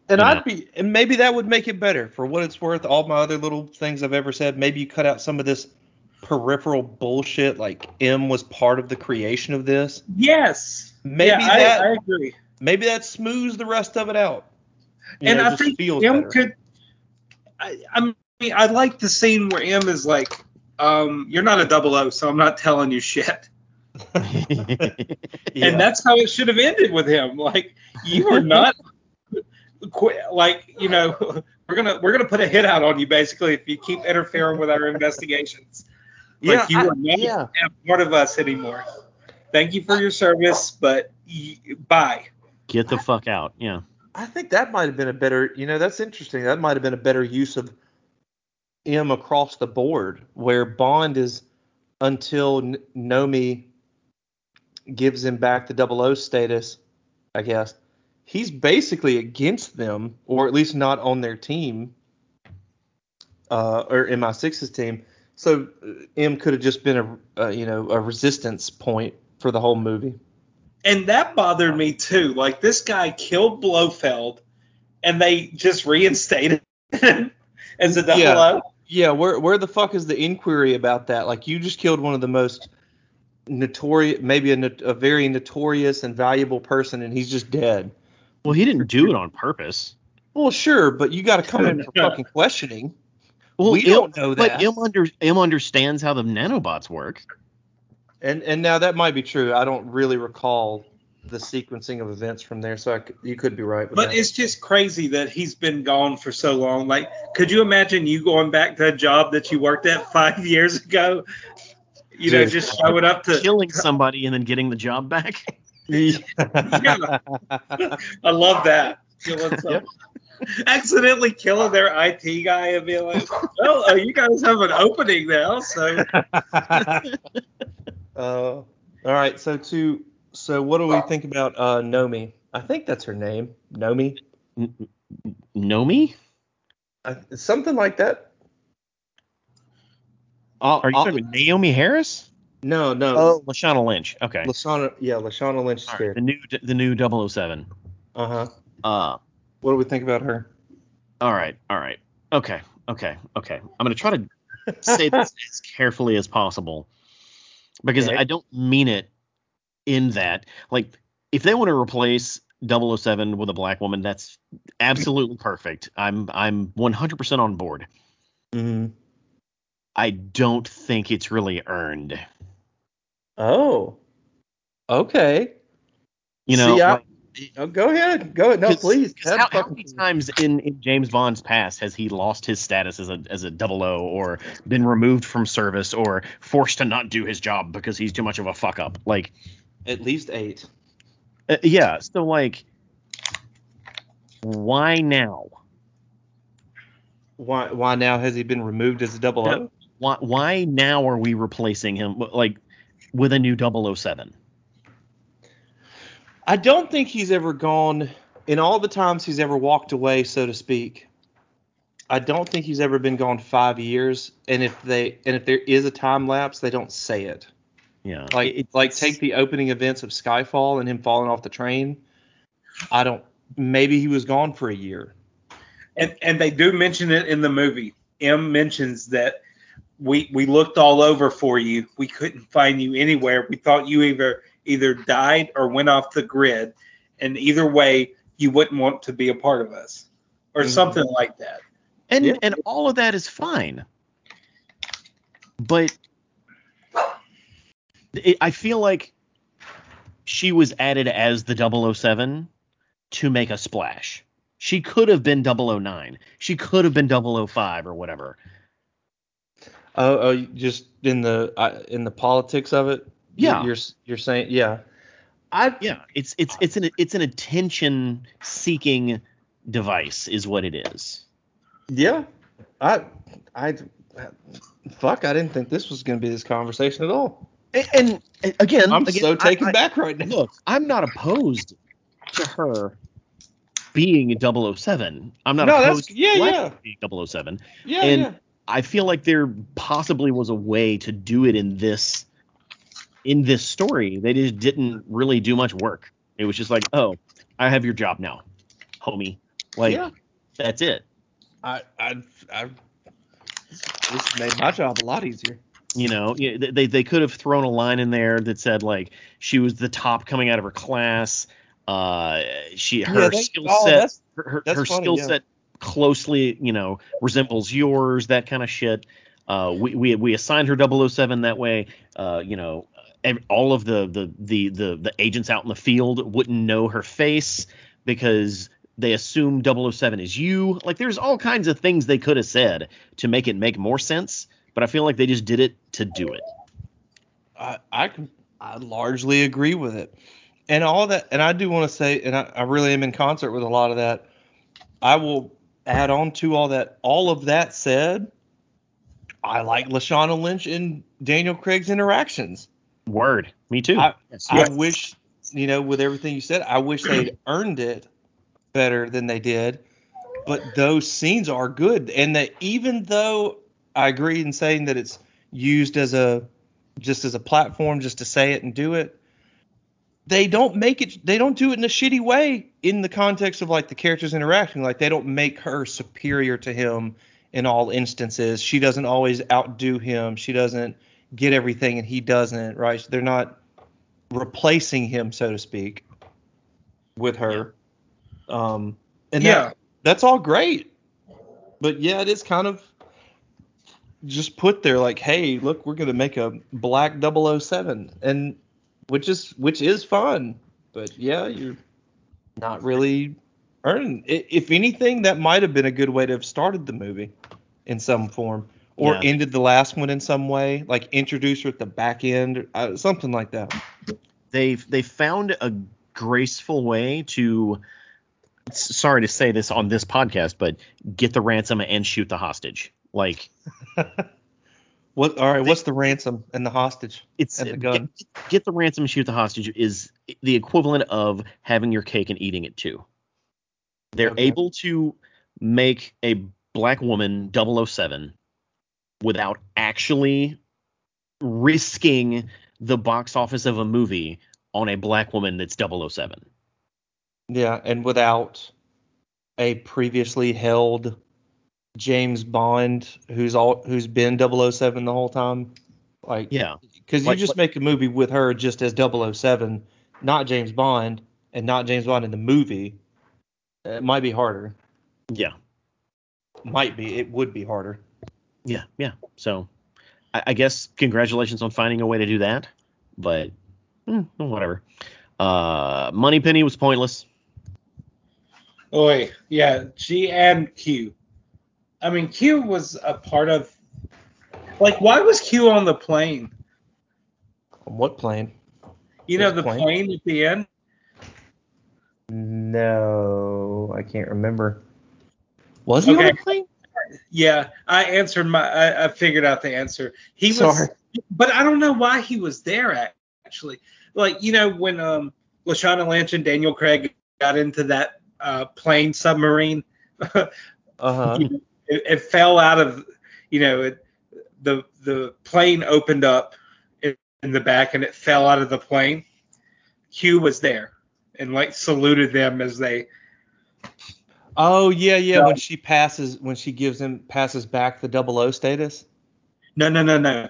And You I'd know. be, and maybe that would make it better. For what it's worth, all my other little things I've ever said, maybe you cut out some of this peripheral bullshit, like M was part of the creation of this. Yes. Maybe yeah, that- I, I agree. Maybe that smooths the rest of it out. You and know, I just think feels M better. could. I, I mean, I like the scene where M is like, um, "You're not a double O, so I'm not telling you shit." Yeah. And that's how it should have ended with him. Like, you are not. qu- like, you know, we're gonna we're gonna put a hit out on you basically if you keep interfering with our investigations. yeah, Like, you I- are not yeah. part of us anymore. Thank you for your service, but y- bye. Get the fuck out. Yeah. I think that might have been a better, you know, that's interesting. That might have been a better use of M across the board, where Bond is until N- Nomi gives him back the double O status, I guess. He's basically against them, or at least not on their team, uh, or MI6's team. So uh, M could have just been a, uh, you know, a resistance point for the whole movie. And that bothered me too. Like this guy killed Blofeld, and they just reinstated him as a double Yeah. O. Yeah, where where the fuck is the inquiry about that? Like you just killed one of the most notorious, maybe a, a very notorious and valuable person, and he's just dead. Well, he didn't do it on purpose. Well, sure, but you got to come in for fucking questioning. Well, We M- don't know that. But M, under, M understands how the nanobots work. And and now that might be true. I don't really recall the sequencing of events from there, so I c you could be right. But that. it's just crazy that he's been gone for so long. Like, could you imagine you going back to a job that you worked at five years ago? You know, just showing up to. Killing somebody and then getting the job back. Yeah. I love that. Killing Accidentally killing their IT guy and being like, well, uh, you guys have an opening now, so Uh, all right, so to so what do we think about uh, Nomi? I think that's her name, Nomi, Nomi? I, something like that. Are you I'll- talking about Naomie Harris? No, no. Oh, Lashana Lynch. Okay. Lashana, yeah, Lashana Lynch is scared. the new the new 007. Uh huh. Uh What do we think about her? all right, all right. Okay, okay, okay. I'm gonna try to say this as carefully as possible because Okay. I don't mean it in that like if they want to replace 007 with a black woman, that's absolutely perfect. I'm I'm 100% on board. Mm-hmm. I don't think it's really earned. Oh. Okay. You know, See, I- like, Oh, go ahead. Go ahead. No, please. How, how many times in, in James Bond's past has he lost his status as a as a double O or been removed from service or forced to not do his job because he's too much of a fuck up? Like, At least eight. uh, yeah. So like, why now? Why? Why now has he been removed as a double O? Why why now are we replacing him like with a new 007? I don't think he's ever gone in all the times he's ever walked away, so to speak. I don't think he's ever been gone five years. And if they and if there is a time lapse, they don't say it. Yeah. Like It- like take the opening events of Skyfall and him falling off the train. I don't. Maybe he was gone for a year. and and they do mention it in the movie. M mentions that we we looked all over for you. We couldn't find you anywhere. We thought you either either died or went off the grid, and either way, you wouldn't want to be a part of us, or Mhm. something like that. and Yeah. and all of that is fine but it, i feel like she was added as the 007 to make a splash she could have been 009 she could have been 005 or whatever Oh, oh, just in the uh, in the politics of it. Yeah. You're you're saying yeah. I yeah it's it's it's an it's an attention seeking device is what it is Yeah, I, I, fuck, I didn't think this was going to be this conversation at all. And, and, and again I'm again, so taken I- back right now. look, I'm not opposed to her being a 007. I'm not No, that's- opposed yeah, to Black yeah. being 007. Yeah, and yeah. I feel like there possibly was a way to do it in this in this story. They just didn't really do much work. It was just like, oh, I have your job now, homie. Like Yeah. that's it. I, I, I, this made my job a lot easier. You know, they they- could have thrown a line in there that said like she was the top coming out of her class. Uh, she her Yeah, they- skill oh, set that's- her, her, that's her funny, skill yeah. set closely, you know, resembles yours, that kind of shit. Uh, we, we we assigned her 007 that way. Uh, you know, all of the, the the the the agents out in the field wouldn't know her face because they assume 007 is you. Like, there's all kinds of things they could have said to make it make more sense, but I feel like they just did it to do it. I, I can, I largely agree with it, and all that. And I do want to say, and I, I really am in concert with a lot of that. I will add on to all that. All of that said, I like Lashana Lynch and Daniel Craig's interactions. Word. Me too. I, Yes. I wish, you know, with everything you said, I wish they'd earned it better than they did. But those scenes are good, and that even though I agree in saying that it's used as a just as a platform, just to say it and do it, they don't make it. They don't do it in a shitty way in the context of like the characters interacting. Like they don't make her superior to him in all instances. She doesn't always outdo him. She doesn't get everything and he doesn't. Right? They're not replacing him, so to speak, with her. Um, and yeah. that, that's all great. But yeah, it is kind of just put there like, hey, look, we're gonna make a black 007, and which is which is fun. But yeah, you're not really earning. If anything, that might have been a good way to have started the movie in some form, or Yeah. ended the last one in some way, like introduce her at the back end, uh, something like that. they've they found a graceful way to sorry to say this on this podcast but get the ransom and shoot the hostage like What? All right. What's the ransom and the hostage? it's And the gun. Get, get the ransom and shoot the hostage is the equivalent of having your cake and eating it too they're Okay. able to make a black woman 007 without actually risking the box office of a movie on a black woman that's 007 Yeah, and without a previously held James Bond who's all who's been 007 the whole time. Like yeah cuz you Like- just make a movie with her just as 007, not James Bond and not James Bond in the movie. It might be harder. yeah Might be. It would be harder. Yeah, yeah. So I, I guess congratulations on finding a way to do that, but hmm, whatever. Uh, Moneypenny was pointless. Oi, yeah, G and Q. I mean, Q was a part of. Like, why was Q on the plane? On what plane? You know, the plane? plane at the end. No, I can't remember. Was he on the plane? Yeah, I answered my. I, I figured out the answer. He was, Sorry. but I don't know why he was there. Actually, like you know when um Lashana Lynch and Daniel Craig got into that uh, plane submarine, Uh-huh. It, it fell out of, you know, it, the the plane opened up in, in the back and it fell out of the plane. Q was there and like saluted them as they. Oh yeah, yeah. Yeah. When she passes, when she gives him passes back the double O status. No, no, no, no.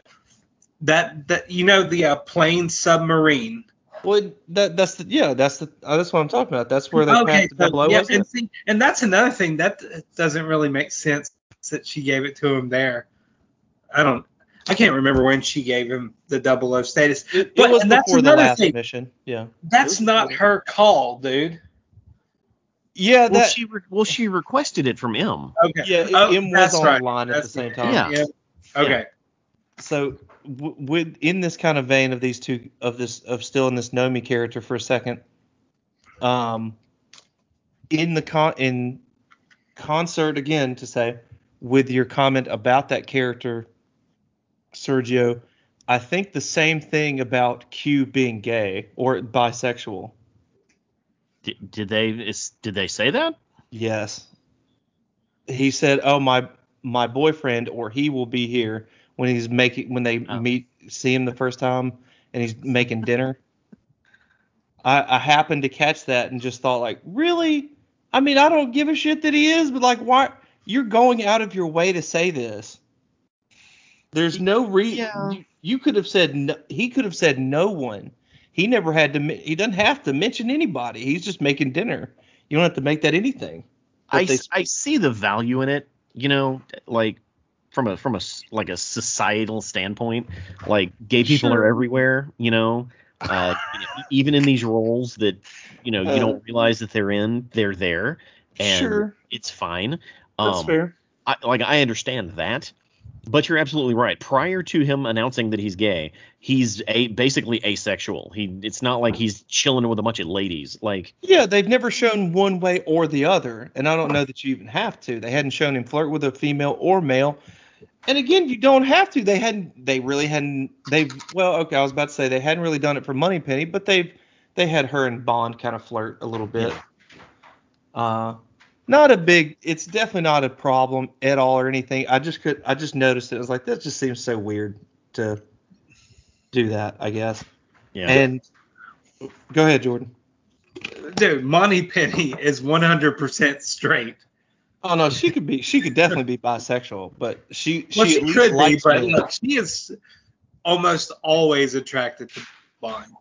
That that you know the uh, plane submarine. Well, that that's the yeah, that's the uh, that's what I'm talking about. That's where they okay, passed the double O. so, yeah, wasn't and see, and that's another thing that doesn't really make sense that she gave it to him there. I don't. I can't remember when she gave him the double O status. It, But- it was and that's before the last thing. mission. Yeah. That's not her call, dude. Yeah, Well, that she re- well she requested it from M. Okay. yeah, Oh, M was that's on right. the line at the same right. time. Yeah. Okay. So w- with in this kind of vein of these two of this of still in this Nomi character for a second, um, in the con in concert again to say with your comment about that character, Sergio, I think the same thing about Q being gay or bisexual. Did, did they is, did they say that? Yes. He said, "Oh my my boyfriend or he will be here when he's making when they Oh. meet see him the first time and he's making dinner." I, I happened to catch that and just thought like, really? I mean, I don't give a shit that he is, but like, why you're going out of your way to say this? There's no reason. Yeah. You, you could have said no, he could have said no one. He never had to. He doesn't have to mention anybody. He's just making dinner. You don't have to make that anything. But I, they- s- I see the value in it, you know, like from a from a like a societal standpoint, like gay people Sure. are everywhere, you know. Uh, even in these roles that you know you Uh, don't realize that they're in, they're there, and sure, it's fine. that's Um, fair. I, like I understand that, but you're absolutely right. Prior to him announcing that he's gay, he's a basically asexual. He it's not like he's chilling with a bunch of ladies. Like Yeah, they've never shown one way or the other, and I don't know that you even have to. They hadn't shown him flirt with a female or male. And again, you don't have to. They hadn't. They really hadn't. They've. Well, okay. I was about to say they hadn't really done it for Moneypenny, but they've. They had her and Bond kind of flirt a little bit. Yeah. Uh, not a big. It's definitely not a problem at all or anything. I just could. I just noticed it. I was like, that just seems so weird to do that. I guess. Yeah. And go ahead, Jordan. Dude, Moneypenny is 100% straight. Oh no, she could be. She could definitely be bisexual, but she Well, she, she, at least could be, likes but men. look, she is almost always attracted to Bond.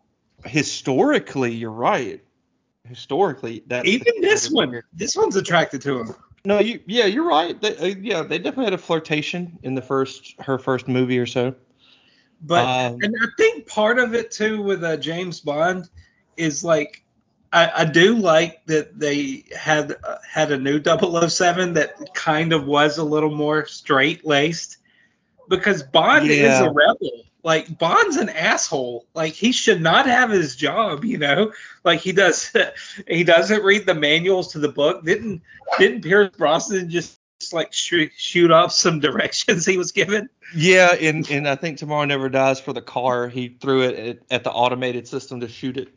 historically, you're right. Historically, that Even this one, this one's attracted to him. No, you yeah, you're right. They, uh, yeah, they definitely had a flirtation in the first her first movie or so. But Um, and I think part of it too with uh, James Bond is like I, I do like that they had uh, had a new 007 that kind of was a little more straight laced because Bond is a rebel. Like Bond's an asshole. Like he should not have his job, you know. Like he does he doesn't read the manuals to the book. Didn't didn't Pierce Brosnan just like shoot, shoot off some directions he was given? Yeah, and and I think Tomorrow Never Dies for the car, he threw it at, at the automated system to shoot it.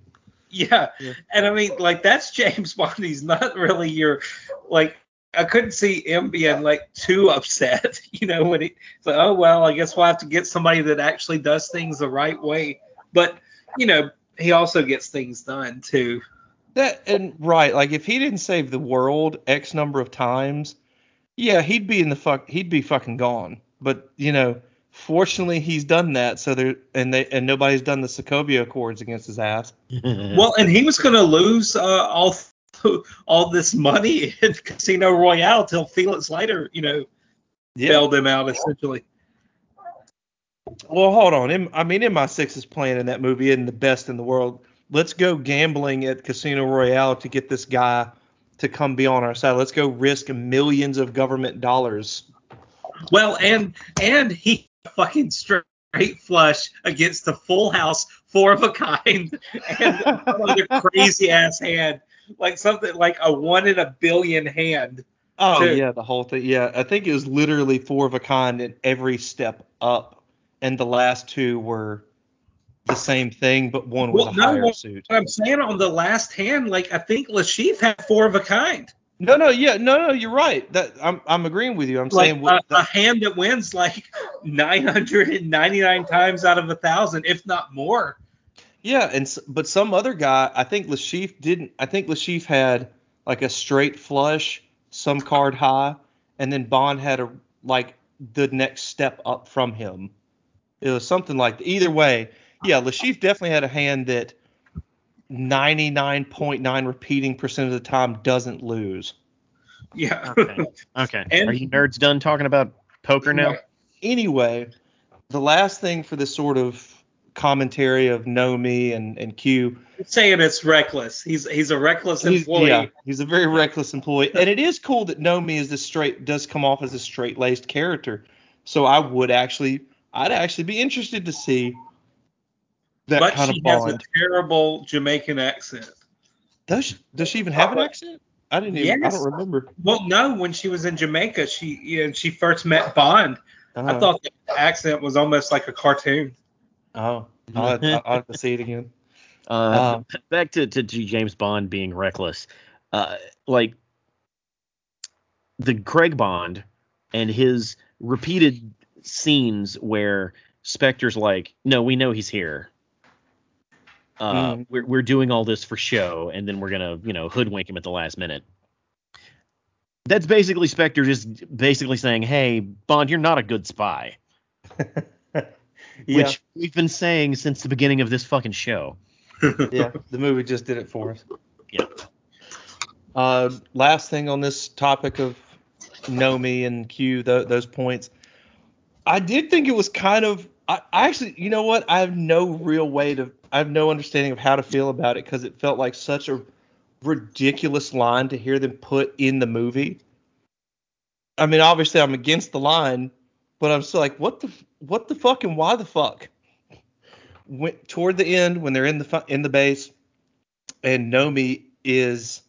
Yeah. Yeah. And I mean, like that's James Bond. He's not really your like. I couldn't see him being like too upset, you know, when he like, oh well, I guess we'll have to get somebody that actually does things the right way. But you know, he also gets things done too. That and right, like if he didn't save the world X number of times, yeah, he'd be in the fuck he'd be fucking gone. But, you know, fortunately he's done that, so there and they and nobody's done the Sokovia Accords against his ass. Well, and he was going to lose uh, all all this money in Casino Royale till Felix Leiter, you know, bailed him out essentially. Well, hold on. I mean, MI6 is playing in that movie isn't the best in the world. Let's go gambling at Casino Royale to get this guy to come be on our side. Let's go risk millions of government dollars. Well, and and he fucking straight flush against the full house, four of a kind, and another crazy ass hand, like something like a one in a billion hand. Oh Dude. yeah, the whole thing. Yeah, I think it was literally four of a kind in every step up, and the last two were the same thing, but one was Well, a no, higher suit. I'm saying on the last hand, like I think Le Chiffre had four of a kind, No, no, yeah, no, no, you're right. That I'm I'm agreeing with you. I'm like saying a, what, a hand that wins like 999 times out of a thousand, if not more. Yeah, and but some other guy, I think Le Chiffre didn't. I think Le Chiffre had like a straight flush, some card high, and then Bond had a like the next step up from him. It was something like either way. Yeah, Le Chiffre definitely had a hand that 99.9 repeating percent of the time doesn't lose. Yeah. Okay. Okay. And- Are you nerds done talking about poker now? Anyway, the last thing for this sort of commentary of Nomi and and Q saying it's reckless. He's he's a reckless He's, employee. yeah, he's a very reckless employee, and it is cool that Nomi is this straight does come off as a straight laced character. So I would actually, I'd actually be interested to see that but kind she has a terrible Jamaican accent. Does she, does she even have an accent? I didn't even. I don't remember. Well, no, when she was in Jamaica, she you know, she first met Bond. I Uh, thought the accent was almost like a cartoon. Oh, I'll have, I'll have to see it again. Uh, Um, back to, to G- James Bond being reckless. Uh, like the Craig Bond and his repeated scenes where Spectre's like, no, we know he's here. Uh, Mm. we're, we're doing all this for show, and then we're gonna, you know, hoodwink him at the last minute. That's basically Spectre just basically saying, "Hey, Bond, you're not a good spy," yeah, which we've been saying since the beginning of this fucking show. yeah, the movie just did it for us. Yeah. Uh, last thing on this topic of Nomi and Q, th- those points. I did think it was kind of. I, I actually, you know what? I have no real way to. I have no understanding of how to feel about it because it felt like such a ridiculous line to hear them put in the movie. I mean, obviously, I'm against the line, but I'm still like, what the, what the fuck, and why the fuck? When, toward the end, when they're in the fu- in the base, and Nomi is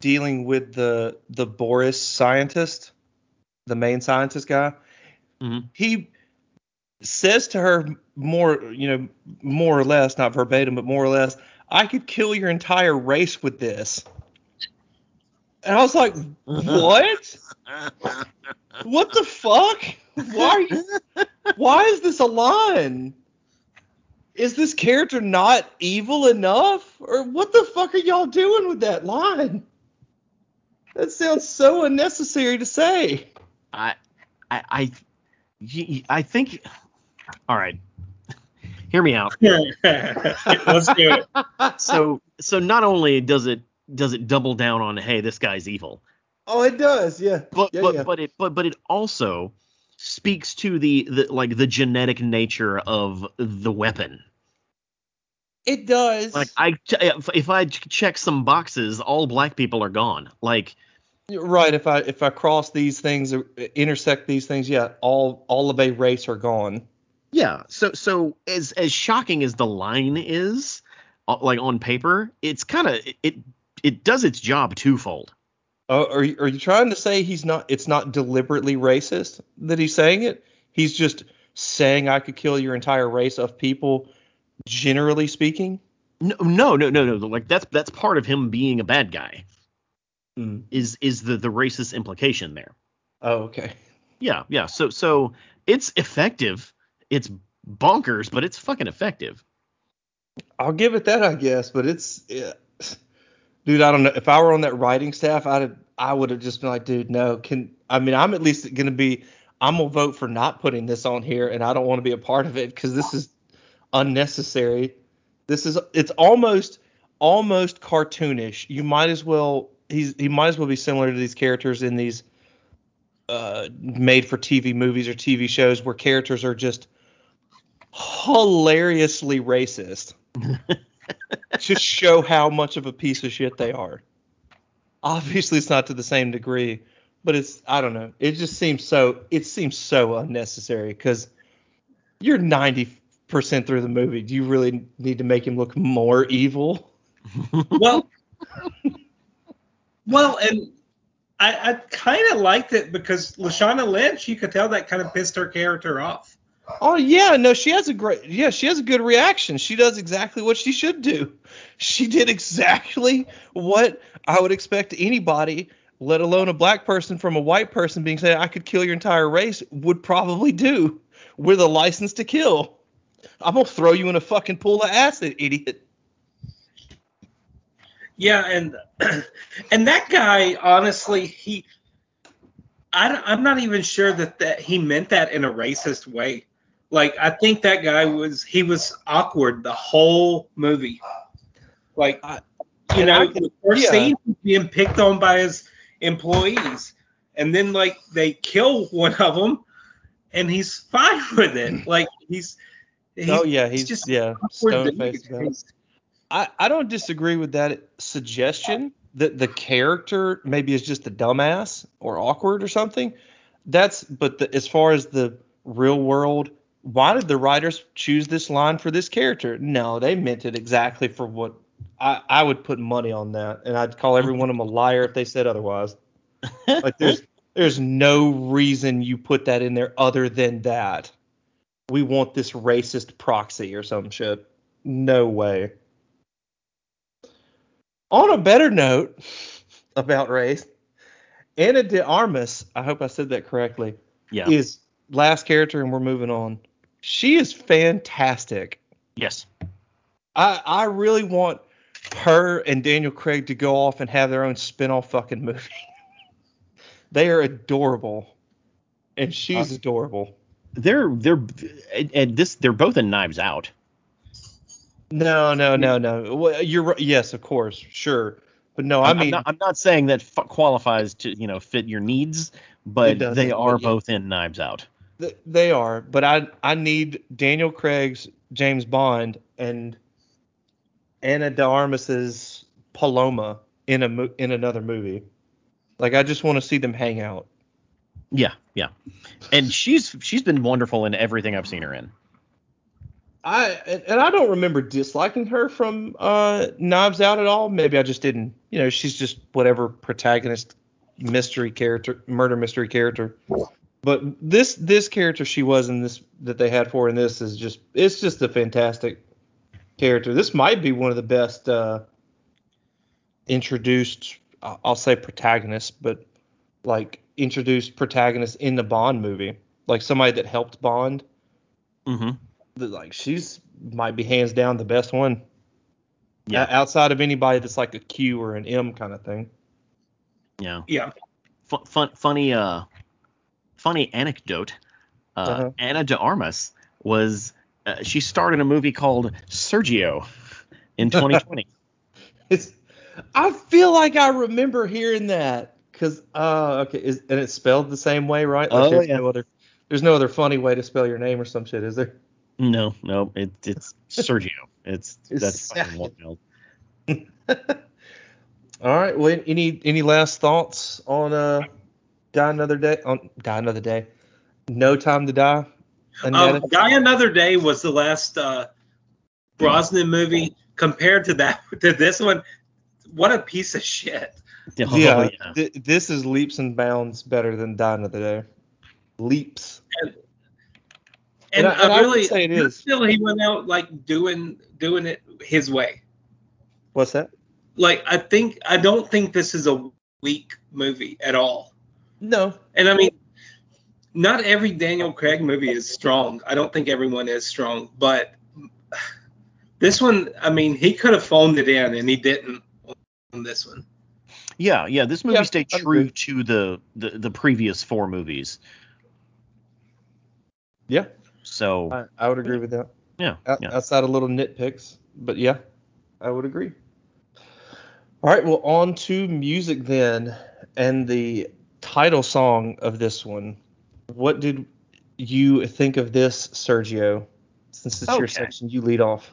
dealing with the the Boris scientist, the main scientist guy. Mhm. he says to her more, you know, more or less, not verbatim, but more or less, I could kill your entire race with this. And I was like, what? what the fuck? Why are you, why is this a line? Is this character not evil enough? Or what the fuck are y'all doing with that line? That sounds so unnecessary to say. I, I, I think. All right, hear me out. Let's do it. So, so not only does it does it double down on hey this guy's evil, Oh, it does, yeah. but Yeah, but yeah. but it but but it also speaks to the, the like the genetic nature of the weapon. It does. Like I if, I check some boxes, all black people are gone. Like right. If I if I cross these things, or intersect these things, yeah, all all of a race are gone. yeah. So so as as shocking as the line is, uh, like on paper, it's kind of it it does its job twofold. Uh, are you, are you trying to say he's not? It's not deliberately racist that he's saying it. He's just saying I could kill your entire race of people. Generally speaking. No, no, no, no, no. Like that's that's part of him being a bad guy. Hmm. Is is the the racist implication there? Oh, okay. Yeah, yeah. So so it's effective. It's bonkers, but it's fucking effective. I'll give it that, I guess. But it's. Dude. I don't know. If I were on that writing staff, I'd have, I would have just been like, dude, no. Can I mean, I'm at least gonna be. I'm gonna vote for not putting this on here, and I don't want to be a part of it because this is unnecessary. This is it's almost almost cartoonish. You might as well he's he might as well be similar to these characters in these uh, made for TV movies or TV shows where characters are just hilariously racist. Just show how much of a piece of shit they are. Obviously, it's not to the same degree, but it's I don't know. It just seems so it seems so unnecessary because you're 90 percent through the movie. Do you really need to make him look more evil? well, well, and I, I kind of liked it because Lashana Lynch, you could tell that kind of pissed her character off. Oh yeah, no, she has a great yeah, she has a good reaction. She does exactly what she should do. She did exactly what I would expect anybody, let alone a black person from a white person being said I could kill your entire race would probably do with a license to kill. I'm gonna throw you in a fucking pool of acid, idiot. Yeah, and and that guy, honestly, he, I, am not even sure that that he meant that in a racist way. Like, I think that guy was he was awkward the whole movie. Like, you and know, can- the first yeah. scene he's being picked on by his employees, and then like they kill one of them, and he's fine with it. Like he's, he's oh yeah, he's, just yeah, stone faced. He's- I, I don't disagree with that suggestion that the character maybe is just a dumbass or awkward or something. That's but the, as far as the real world, why did the writers choose this line for this character? No, they meant it exactly for what I, I would put money on that, and I'd call every one of them a liar if they said otherwise. Like there's there's no reason you put that in there other than that. We want this racist proxy or some shit. No way. On a better note about race, Ana de Armas, I hope I said that correctly, Yeah. is last character and we're moving on. She is fantastic. yes. I I really want her and Daniel Craig to go off and have their own spin-off fucking movie. they are adorable. And she's uh, adorable. They're they're and, and this they're both in Knives Out. No, no, no, no. Well, you're right. Yes, of course, sure. But no, I I'm, mean, I'm not, I'm not saying that f- qualifies to you know fit your needs, but they are but yeah. both in Knives Out. Th- they are. But I I need Daniel Craig's James Bond and Ana de Armas's Paloma in a in another movie. Like I just want to see them hang out. Yeah, yeah. And she's she's been wonderful in everything I've seen her in. I and, and I don't remember disliking her from uh, Knives Out at all. Maybe I just didn't. You know, she's just whatever protagonist mystery character, murder mystery character. But this this character she was in this that they had for her in this is just it's just a fantastic character. This might be one of the best uh, introduced I- I'll say protagonists, but like introduced protagonists in the Bond movie, like somebody that helped Bond. Mm-hmm. Like she's might be hands down the best one. Yeah. O- outside of anybody that's like a Q or an M kind of thing. Yeah. Yeah. Fun, fun, funny, uh, funny anecdote. Uh, Uh-huh. Ana de Armas was uh, she starred in a movie called Sergio in 2020. It's I feel like I remember hearing that because uh okay is, and it's spelled the same way right? Like Oh, there's yeah. no other there's no other funny way to spell your name or some shit, is there? no, no, it, it's Sergio. It's It's that's fucking wild. All right. Well, any any last thoughts on uh die another day on die another day? No time to die. Annetta? Um, Die Another Day was the last uh, Brosnan movie. Compared to that, to this one, what a piece of shit. Oh, yeah, yeah. th- this is leaps and bounds better than die another day. Leaps. And, And I- and I I really, say it I is. feel he went out like doing doing it his way. What's that? Like I think I don't think this is a weak movie at all. No. And I mean, not every Daniel Craig movie is strong. I don't think everyone is strong, but this one, I mean, he could have phoned it in and he didn't on this one. Yeah, yeah. This movie Yeah, stayed true to the, the the previous four movies. Yeah, So I, I would agree with that. yeah, O- yeah. Outside of little nitpicks, but yeah, I would agree. All right, well, on to music then, and the title song of this one. What did you think of this, Sergio? Since it's your section, you lead off.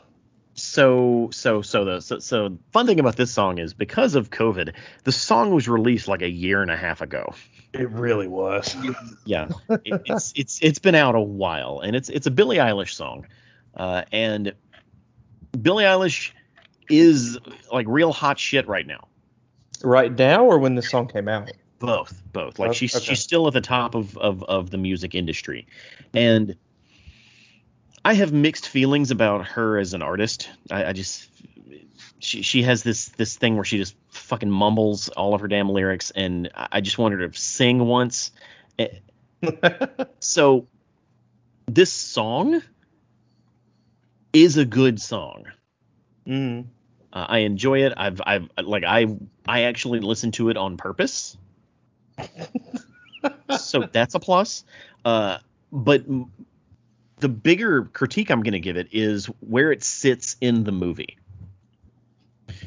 So so so the so, so fun thing about this song is because of COVID, the song was released like a year and a half ago. It really was. Yeah, it, it's it's it's been out a while, and it's it's a Billie Eilish song, uh, and Billie Eilish is like real hot shit right now. Right now, or when the song came out? Both, both. Like she's Okay. she's still at the top of, of of the music industry, and I have mixed feelings about her as an artist. I, I just she she has this this thing where she just fucking mumbles all of her damn lyrics, and I just want her to sing once. Eh, So this song is a good song. mm. Uh, I enjoy it. I've I've like I I actually listened to it on purpose. So that's a plus. Uh, but m- the bigger critique I'm going to give it is where it sits in the movie.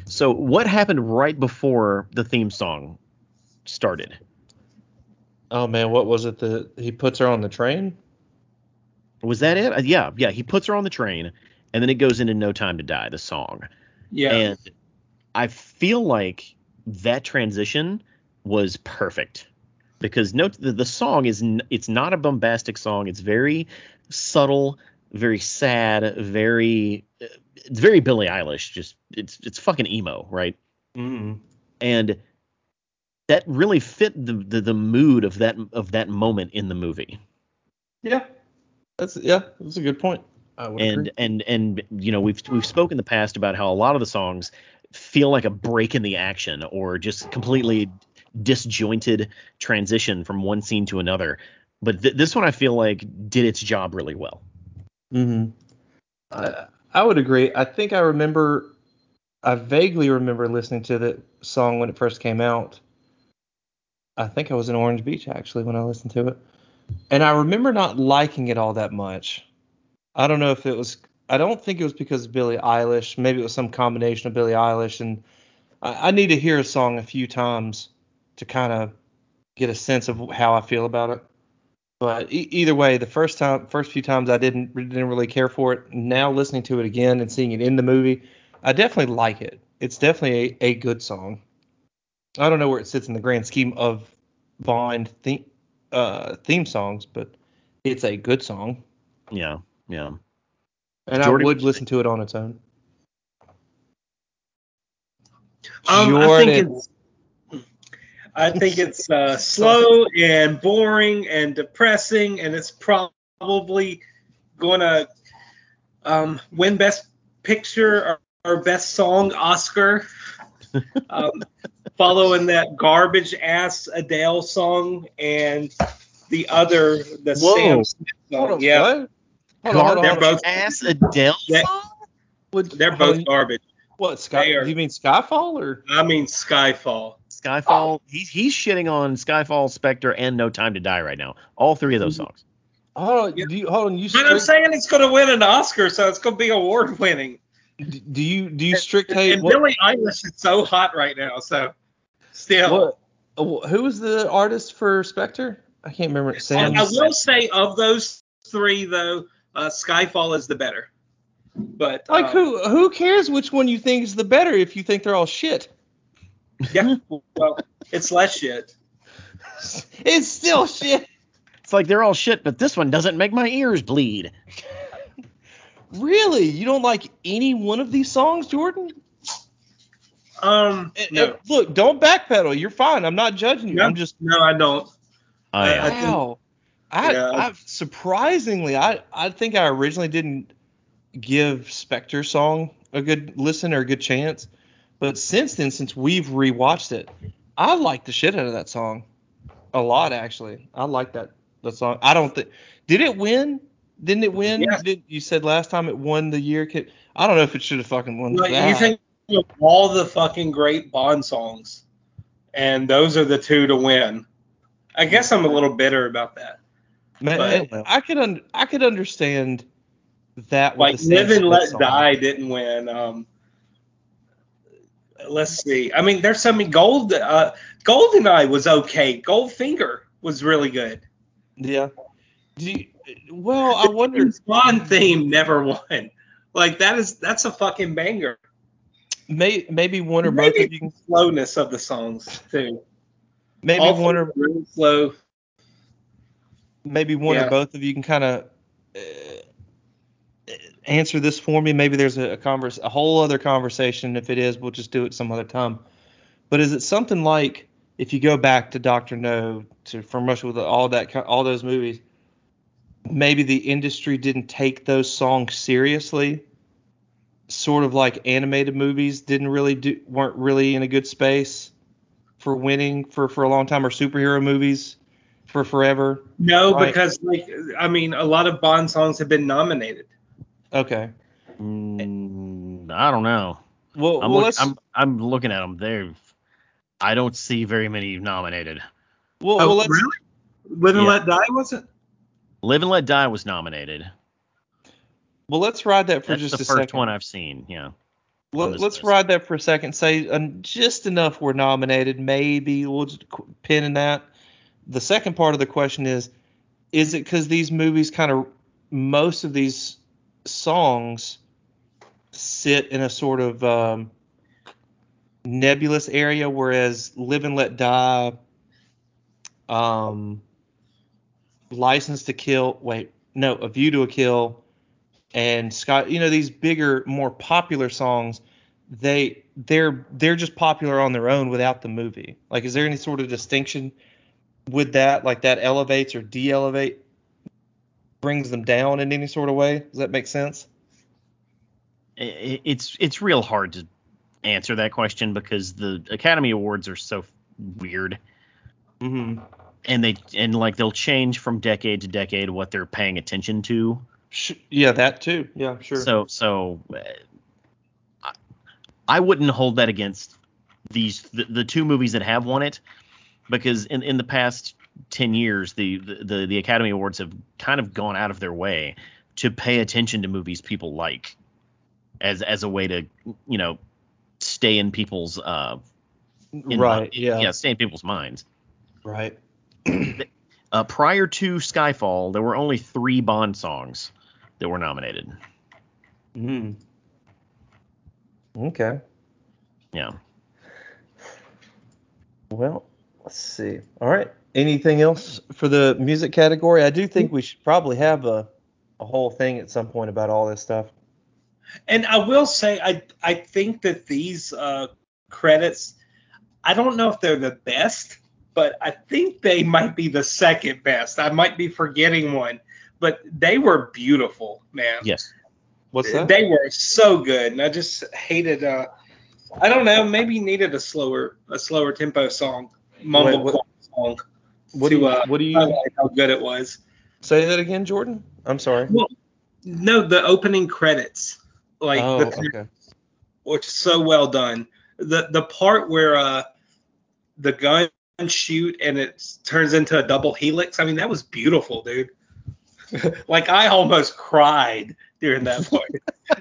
So what happened right before the theme song started? Oh man, what was it that he puts her on the train? Was that it? Uh, yeah, yeah. He puts her on the train, and then it goes into "No Time to Die," the song. Yeah. And I feel like that transition was perfect because note the, the song is n- it's not a bombastic song. It's very subtle, very sad, very it's very Billie Eilish. Just it's it's fucking emo, right? Mm. And that really fit the, the the mood of that of that moment in the movie. Yeah, that's yeah, that's a good point. And agree. and and you know we've we've spoken in the past about how a lot of the songs feel like a break in the action or just completely disjointed transition from one scene to another but th- this one i feel like did its job really well hmm I, I would agree. I think I remember, I vaguely remember listening to the song when it first came out. I think I was in Orange Beach actually when I listened to it, and I remember not liking it all that much. I don't know if it was. I don't think it was because of Billie Eilish. Maybe it was some combination of Billie Eilish and I, I need to hear a song a few times to kind of get a sense of how I feel about it. But e- either way, the first time, first few times, I didn't didn't really care for it. Now listening to it again and seeing it in the movie, I definitely like it. It's definitely a, a good song. I don't know where it sits in the grand scheme of Bond theme uh, theme songs, but it's a good song, yeah yeah and Jordy, I would listen to it on its own. Um, I think it's I think it's uh, slow and boring and depressing, and it's probably going to um, win Best Picture or, or Best Song Oscar. um, following that garbage ass Adele song and the other, the Whoa. Sam Smith song. on, Yeah, what? Hold on, hold on, They're hold on. both- ass Adele Yeah. song? Would- they're both garbage. What Sky? Are- Do you mean Skyfall or? I mean Skyfall. Skyfall. He's he's shitting on Skyfall, Spectre, and No Time to Die right now. All three of those songs. Hold on, do you hold on? You But I'm saying it's going to win an Oscar, so it's going to be award winning. do you do you strict hate? and what- Billie Eilish is so hot right now, so still. What, who was the artist for Spectre? I can't remember. I, Sam. I will say of those three though, uh, Skyfall is the better. But like um, who? Who cares which one you think is the better if you think they're all shit? Yeah, well, it's less shit. It's still shit. It's like they're all shit, but this one doesn't make my ears bleed. Really? You don't like any one of these songs, Jordan? Um, Uh, no, uh, Look, don't backpedal. You're fine. I'm not judging you. No. I'm just no, I don't. I, I think- wow. I, Yeah. I surprisingly, I I think I originally didn't give Spectre song a good listen or a good chance, but since then, since we've rewatched it, I like the shit out of that song a lot. Actually, I like that the song. I don't think did it win? Didn't it win? Did, you said last time it won the year. I don't know if it should have fucking won Like, that. you think of all the fucking great Bond songs, and those are the two to win. I guess I'm a little bitter about that. Man, but- I could un- I could understand that. With Like Live and Let song. Die didn't win. Um, let's see. I mean, there's so many gold. Uh, Goldeneye was okay. Goldfinger was really good. Yeah. Do you, well, I wonder. Bond theme never won. Like that is that's a fucking banger. May, maybe one or both Maybe of you. Can, slowness of the songs too. maybe All one or really slow. maybe one Yeah. or both of you can kind of uh, answer this for me. Maybe there's a, a converse, a whole other conversation. If it is, we'll just do it some other time. But is it something like if you go back to Doctor No, to From Russia with all that, all those movies, maybe the industry didn't take those songs seriously. Sort of like animated movies didn't really do, weren't really in a good space for winning for for a long time, or superhero movies for forever. No, Right. because like I mean, a lot of Bond songs have been nominated. Okay. mm, I don't know. Well, I'm, well look- I'm I'm looking at them. They're I don't see very many nominated. well, Oh, well let's really? Live and Yeah. Let Die was it? Live and Let Die was nominated. well let's ride that for That's just the a first second. one I've seen. Yeah. on Let, this let's list. ride that for a second. Say uh, just enough we're nominated. Maybe we'll just pin in that. The second part of the question is: Is it because these movies kind of most of these songs sit in a sort of um, nebulous area, whereas Live and Let Die, um, License to Kill, wait, no, A View to a Kill, and Scott, you know, these bigger, more popular songs, they they're they're just popular on their own without the movie. Like, is there any sort of distinction with that? Like that elevates or de-elevate, brings them down in any sort of way? Does that make sense? It's it's real hard to answer that question because the Academy Awards are so weird Mm-hmm. and they and like they'll change from decade to decade what they're paying attention to. Yeah, that too. Yeah, sure. So so uh, I- I wouldn't hold that against these the, the two movies that have won it because in in the past 10 years the, the the Academy Awards have kind of gone out of their way to pay attention to movies people like as as a way to you know stay in people's uh in right. yeah. yeah stay in people's minds Right. uh prior to Skyfall there were only 3 Bond songs that were nominated Mm. Okay. yeah Well, let's see. All right. Anything else for the music category? I do think we should probably have a, a whole thing at some point about all this stuff. And I will say, I I think that these uh, credits, I don't know if they're the best, but I think they might be the second best. I might be forgetting one, but they were beautiful, man. Yes. What's that? They were so good, and I just hated. uh I don't know. Maybe needed a slower, a slower tempo song, mumble Wait, what- song. what to, do you, uh, what do you highlight how good it was. say that again, Jordan? I'm sorry. Well, no, the opening credits, like oh, the okay. which is so well done. The the part where uh the gun shoot and it turns into a double helix. I mean, that was beautiful, dude. like I almost cried during that part.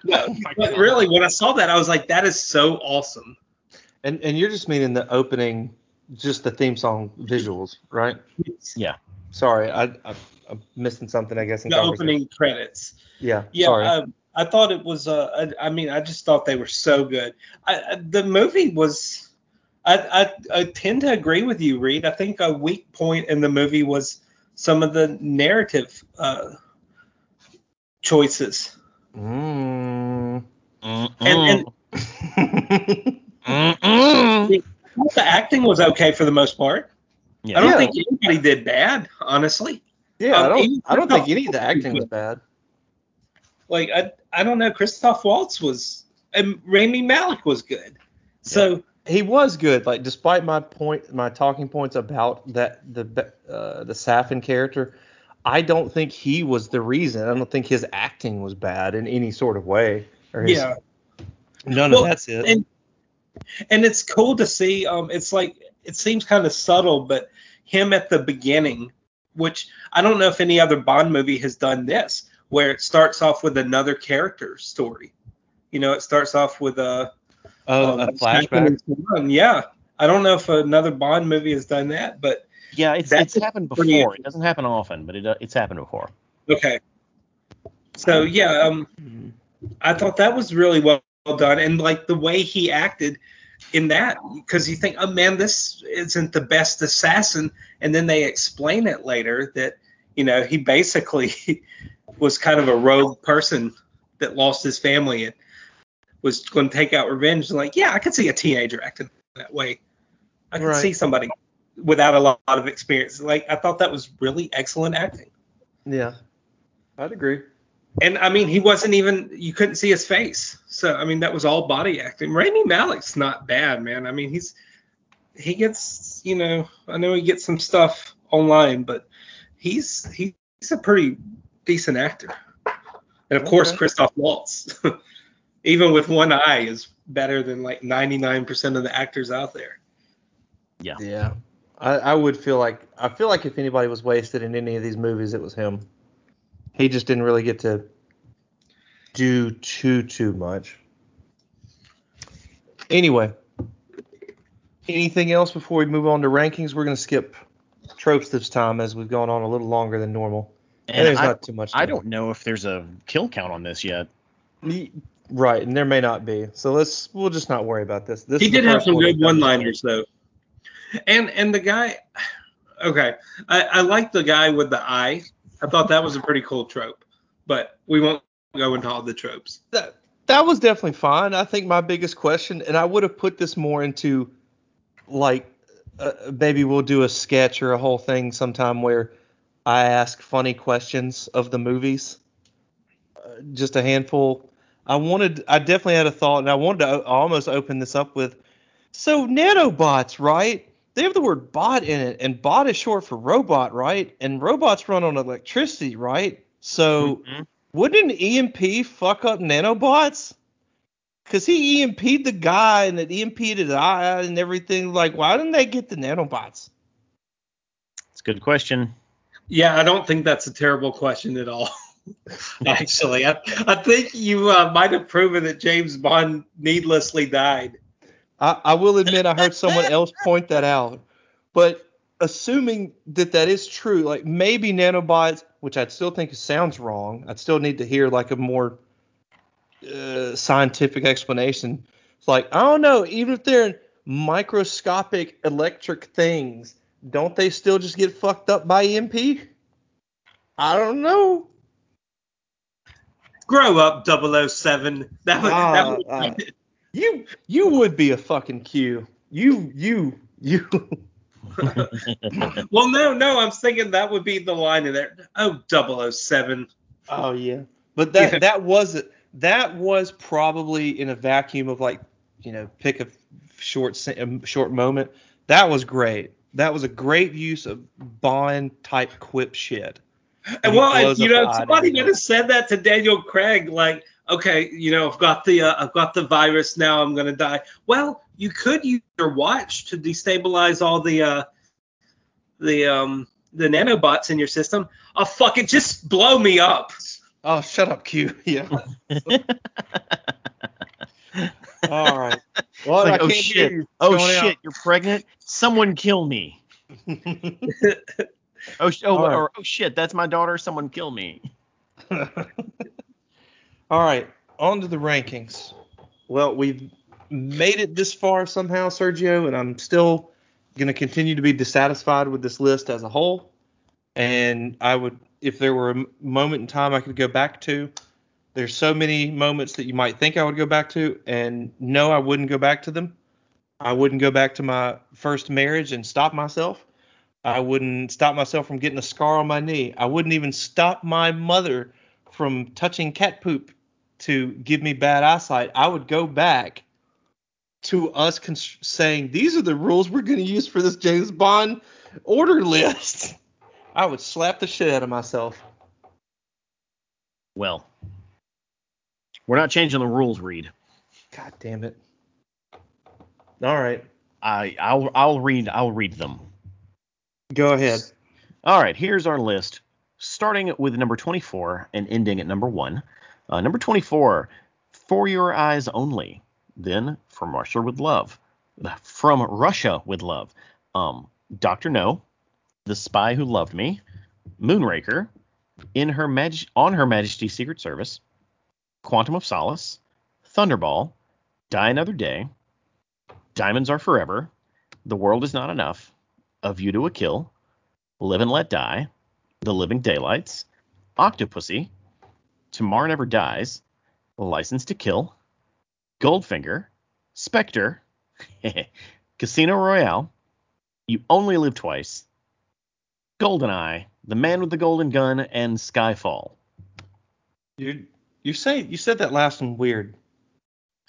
No, but really, when I saw that, I was like, that is so awesome. And and you're just meaning the opening, just the theme song visuals, right? Yeah. Sorry, I, I I'm missing something, I guess. In The opening credits. Yeah. Yeah, Sorry. um, I thought it was. Uh, I, I mean, I just thought they were so good. I, I, the movie was. I, I I tend to agree with you, Reed. I think a weak point in the movie was some of the narrative uh, choices. Mm. And, and Mm-mm. the acting was okay for the most part. Yeah. I don't Yeah. think anybody did bad, honestly. yeah, I Um, don't. I don't think any of the acting was was bad. Like I I don't know. Christoph Waltz was and Rami Malek was good. So He was good. Like despite my point, my talking points about that the uh, the Safin character, I don't think he was the reason. I don't think his acting was bad in any sort of way. Or his, yeah. None Well, of that's it. and and it's cool to see um it's like it seems kind of subtle but him at the beginning which i don't know if any other bond movie has done this where it starts off with another character story you know it starts off with a, oh, um, a flashback. yeah i don't know if another bond movie has done that but Yeah, it's That's it's happened before. It doesn't happen often, but it uh, it's happened before. okay so yeah um I thought that was really well done, and like the way he acted in that, because you think, oh man, this isn't the best assassin, and then they explain it later that you know he basically was kind of a rogue person that lost his family and was going to take out revenge. Like, yeah, I could see a teenager acting that way. I could Right. see somebody without a lot of experience. Like, I thought that was really excellent acting. Yeah, I'd agree. And I mean, he wasn't even you couldn't see his face. So I mean, that was all body acting. Rami Malek's not bad, man. I mean, he's he gets you know I know he gets some stuff online, but he's he's a pretty decent actor. And of course, Okay. Christoph Waltz, even with one eye, is better than like 99% of the actors out there. Yeah. Yeah, I, I would feel like I feel like if anybody was wasted in any of these movies, it was him. He just didn't really get to do too too much. Anyway, anything else before we move on to rankings? We're gonna skip tropes this time as we've gone on a little longer than normal. And, And there's I, not too much. I don't know if there's a kill count on this yet. Right, and there may not be. So let's we'll just not worry about this. This he is the did have some good one-liners though, and and the guy, okay, I, I like the guy with the eye. I thought that was a pretty cool trope, but we won't go into all the tropes. that that was definitely fine. I think my biggest question, and I would have put this more into like uh, maybe we'll do a sketch or a whole thing sometime where I ask funny questions of the movies. Uh, just a handful. I wanted, I definitely had a thought, and I wanted to o- almost open this up with. So nanobots, right? They have the word bot in it, and bot is short for robot, right? And robots run on electricity, right? So Mhm. wouldn't an EMP fuck up nanobots? Cause he EMP'd the guy and it EMP'd his eye and everything. Like, why didn't they get the nanobots? It's a good question. Yeah, I don't think that's a terrible question at all. Actually, I, I think you uh, might have proven that James Bond needlessly died. I, I will admit I heard someone else point that out. But assuming that that is true, like maybe nanobots, which I'd still think sounds wrong. I'd still need to hear like a more uh, scientific explanation. It's like I don't know, even if they're microscopic electric things, don't they still just get fucked up by EMP? I don't know. Grow up, 007. That would, Ah, that would ah. You you would be a fucking Q. You you you. well, no, no, I'm thinking that would be the line in there. Oh, oh, 007. Oh yeah, but that Yeah. that was that was probably in a vacuum of like you know pick a short a short moment. That was great. That was a great use of Bond type quip shit. And well, and, you know, somebody might have said that to Daniel Craig, like, okay, you know, I've got the uh, I've got the virus now, I'm gonna die. Well, you could use your watch to destabilize all the uh, the um the nanobots in your system. Oh fuck it, just blow me up. Oh, shut up, Q. Yeah. All right. Well, Like, I oh can't hear shit, oh Going out. shit, you're pregnant. Someone kill me. Oh, oh, All right. or, oh shit, that's my daughter. Someone kill me. All right, on to the rankings. Well, we've made it this far somehow, Sergio, and I'm still going to continue to be dissatisfied with this list as a whole. And I would, if there were a moment in time I could go back to, there's so many moments that you might think I would go back to, and no, I wouldn't go back to them. I wouldn't go back to my first marriage and stop myself. I wouldn't stop myself from getting a scar on my knee. I wouldn't even stop my mother from touching cat poop to give me bad eyesight. I would go back to us cons- saying these are the rules we're going to use for this James Bond order list. I would slap the shit out of myself. Well, we're not changing the rules, Reed. God damn it. All right, I I'll I'll read I'll read them. go ahead. All right, here's our list, starting with number 24 and ending at number one. Uh, number 24, For Your Eyes Only. Then From Russia with Love. From Russia with Love. Um, Doctor No, The Spy Who Loved Me, Moonraker, In Her Maj- On Her Majesty's Secret Service, Quantum of Solace, Thunderball, Die Another Day, Diamonds Are Forever, The World Is Not Enough, A View to a Kill, Live and Let Die, The Living Daylights, Octopussy, Tomorrow Never Dies, License to Kill, Goldfinger, Spectre, Casino Royale, You Only Live Twice, Goldeneye, The Man with the Golden Gun, and Skyfall. You you say you said that last one weird.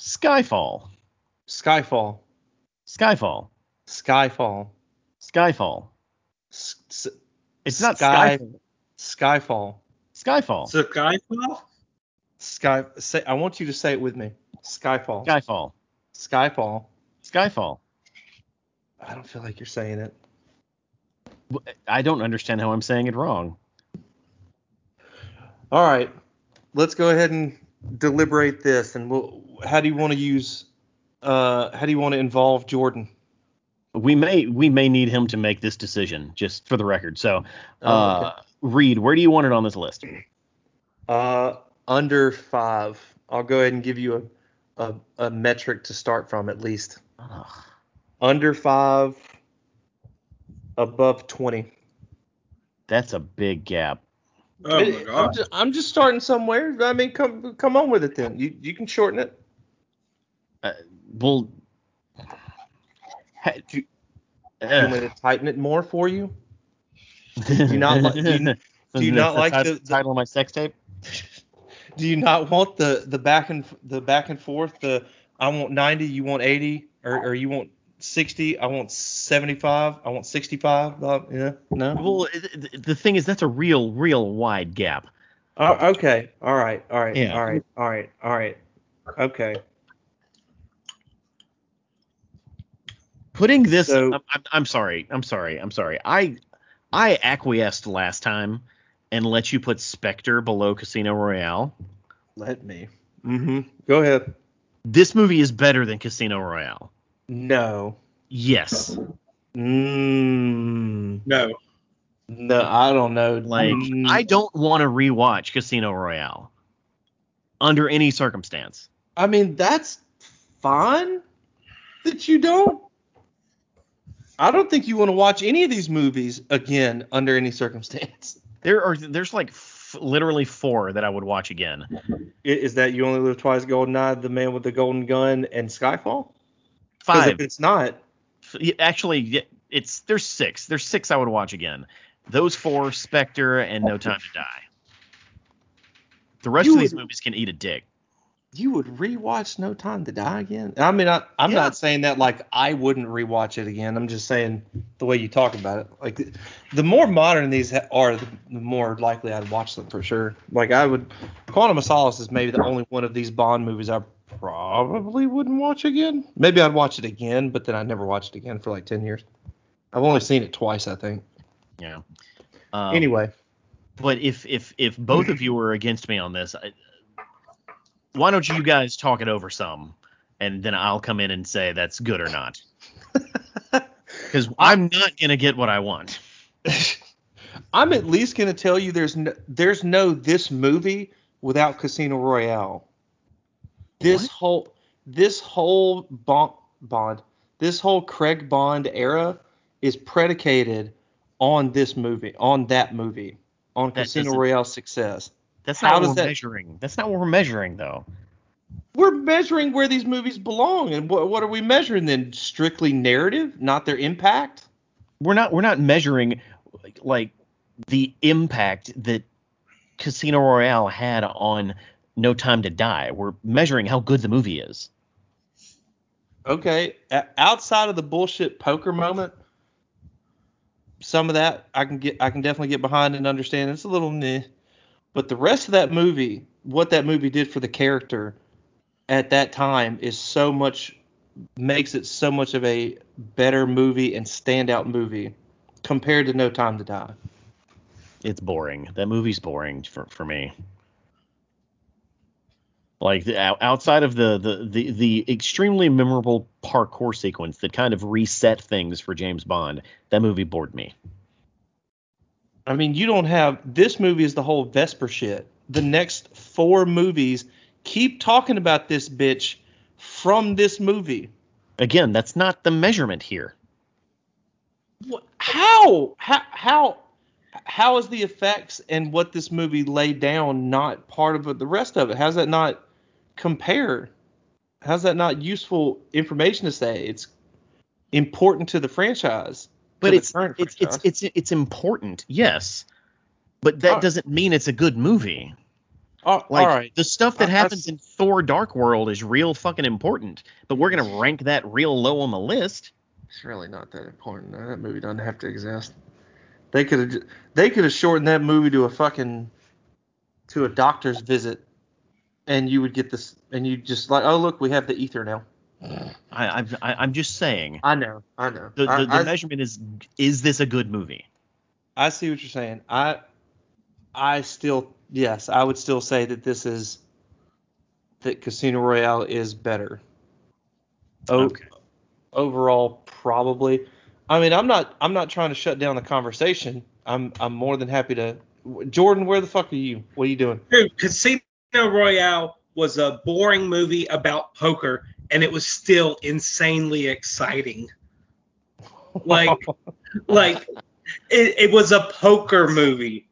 Skyfall. Skyfall. Skyfall. Skyfall. Skyfall. S- It's not Sky- Skyfall. Skyfall. Skyfall. So Skyfall? Sky. Say, I want you to say it with me. Skyfall. Skyfall. Skyfall. Skyfall. I don't feel like you're saying it. I don't understand how I'm saying it wrong. All right. Let's go ahead and deliberate this. And we'll. How do you want to use? Uh, how do you want to involve Jordan? We may we may need him to make this decision, just for the record. So, Oh, uh, Reed, where do you want it on this list? Uh, under five. I'll go ahead and give you a a, a metric to start from at least. Ugh. Under five. Above twenty. That's a big gap. Oh my It- I'm, god. just, I'm just starting somewhere. I mean, come come on with it then. You you can shorten it. Well, ha- Do You want me to tighten it more for you? you not li- do you- do you Isn't like the- the- title of my sex tape? Do you not want the the back and the back and forth? The I want 90, you want 80, or or you want 60, I want 75, I want 65. Uh, yeah, no. Well, the thing is, that's a real, real wide gap. Uh, okay. All right. All right. Yeah. All right. All right. All right. Okay. Putting this, So- I'm, I'm- I'm sorry, I'm sorry, I'm sorry. I I acquiesced last time and let you put Spectre below Casino Royale. Let me. Mm-hmm. Go ahead. This movie is better than Casino Royale. No. Yes. Mm, No. no, I don't know. Like Mm, I don't want to rewatch Casino Royale under any circumstance. I mean, that's fine that you don't. I don't think you want to watch any of these movies again under any circumstance. There are there's like f- literally four that I would watch again. Is that You Only Live Twice, Goldeneye, The Man with the Golden Gun, and Skyfall? Five, If it's not, yeah, actually, it's there's six. There's six I would watch again. Those four, Spectre and No Time to Die. The rest You of these would- movies can eat a dick. You would rewatch No Time to Die again? I mean, I, I'm Yeah. not saying that like I wouldn't rewatch it again. I'm just saying the way you talk about it. Like the, the more modern these are, the, the more likely I'd watch them for sure. Like I would. Quantum of Solace is maybe the only one of these Bond movies I probably wouldn't watch again. Maybe I'd watch it again, but then I'd never watch it again for like 10 years. I've only seen it twice, I think. Yeah. Um, anyway, but if if if both of you were against me on this, I, why don't you guys talk it over some, and then I'll come in and say that's good or not. Because I'm not gonna get what I want. I'm at least gonna tell you there's no, there's no this movie without Casino Royale. This What? whole this whole Bond, Bond this whole Craig Bond era is predicated on this movie, on that movie, on That Casino Royale's success. That's not what we're that- measuring. That's not what we're measuring though. We're measuring where these movies belong, and what what are we measuring then? Strictly narrative, not their impact. We're not we're not measuring like, like the impact that Casino Royale had on No Time to Die. We're measuring how good the movie is. Okay, o- outside of the bullshit poker moment, some of that I can get, I can definitely get behind and understand. It's a little meh, but the rest of that movie, what that movie did for the character at that time, is so much makes it so much of a better movie and standout movie compared to No Time to Die. it's boring. That movie's boring for for me. Like the, outside of the, the the the extremely memorable parkour sequence that kind of reset things for James Bond, that movie bored me. I mean, you don't have this movie is the whole Vesper shit. The next four movies keep talking about this bitch from this movie. Again, that's not the measurement here. What, how? How? How? How is the effects and what this movie laid down not part of it, the rest of it? How's that not compare? How's that not useful information to say? It's important to the franchise. But it's it's it's it's it's important, yes. But that doesn't mean it's a good movie. Oh, Like all right. the stuff that I happens in Thor: Dark World is real fucking important. But we're gonna rank that real low on the list. It's really not that important. That movie doesn't have to exist. They could have they could have shortened that movie to a fucking to a doctor's visit, and you would get this, and you just like, oh look, we have the ether now. I, I'm I, I'm just saying I know, I know. the the, I, the I, measurement is is this a good movie? I see what you're saying. I I still yes, I would still say that this is that Casino Royale is better. O- Okay. Overall, probably. I mean, I'm not I'm not trying to shut down the conversation. I'm I'm more than happy to. Jordan, where the fuck are you? What are you doing? Dude, Casino Royale was a boring movie about poker, and it was still insanely exciting. Like, like it, it was a poker movie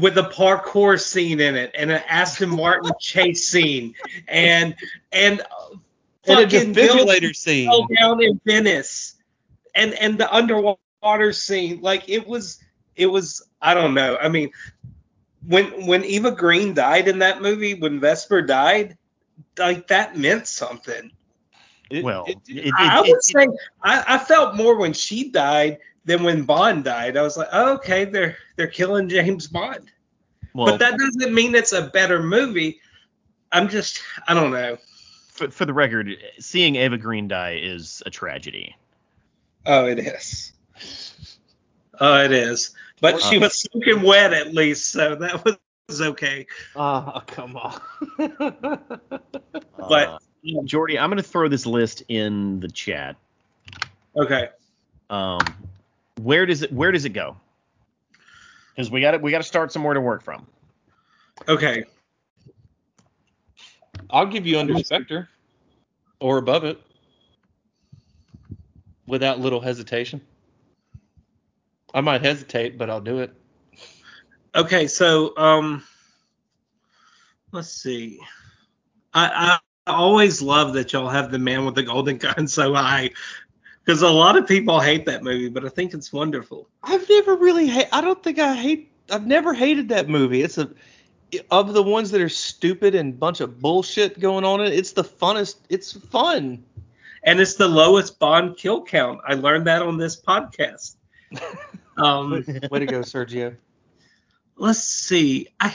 with a parkour scene in it, and an Aston Martin chase scene, and and and a fucking defibrillator scene. fell down in Venice, and and the underwater scene, like it was, it was, I don't know. I mean, when when Eva Green died in that movie, when Vesper died, like that meant something. It- Well, it- it, it, I, I it- would it- say I, I felt more when she died than when Bond died. I was like, oh, okay, they're they're killing James Bond, well, but that doesn't mean it's a better movie. I'm just, I don't know. for, for the record, seeing Ava Green die is a tragedy. Oh, it is. Oh, it is. But she uh, was soaking wet at least, so that was okay. Ah, come on. But Uh, Jordy, I'm gonna throw this list in the chat. okay, Um, where does it where does it go? Because we got to we got to start somewhere to work from. okay. I'll give you under Spectre or above it without little hesitation. I might hesitate, but I'll do it. Okay, so um, let's see. I, I always love that y'all have the man with the golden gun so high, Because a lot of people hate that movie, but I think it's wonderful. I've never really hate. I don't think I hate. I've never hated that movie. It's a of the ones that are stupid and bunch of bullshit going on in it. It's the funnest. It's fun. And it's the lowest Bond kill count. I learned that on this podcast. Um, Way to go, Sergio. Let's see. I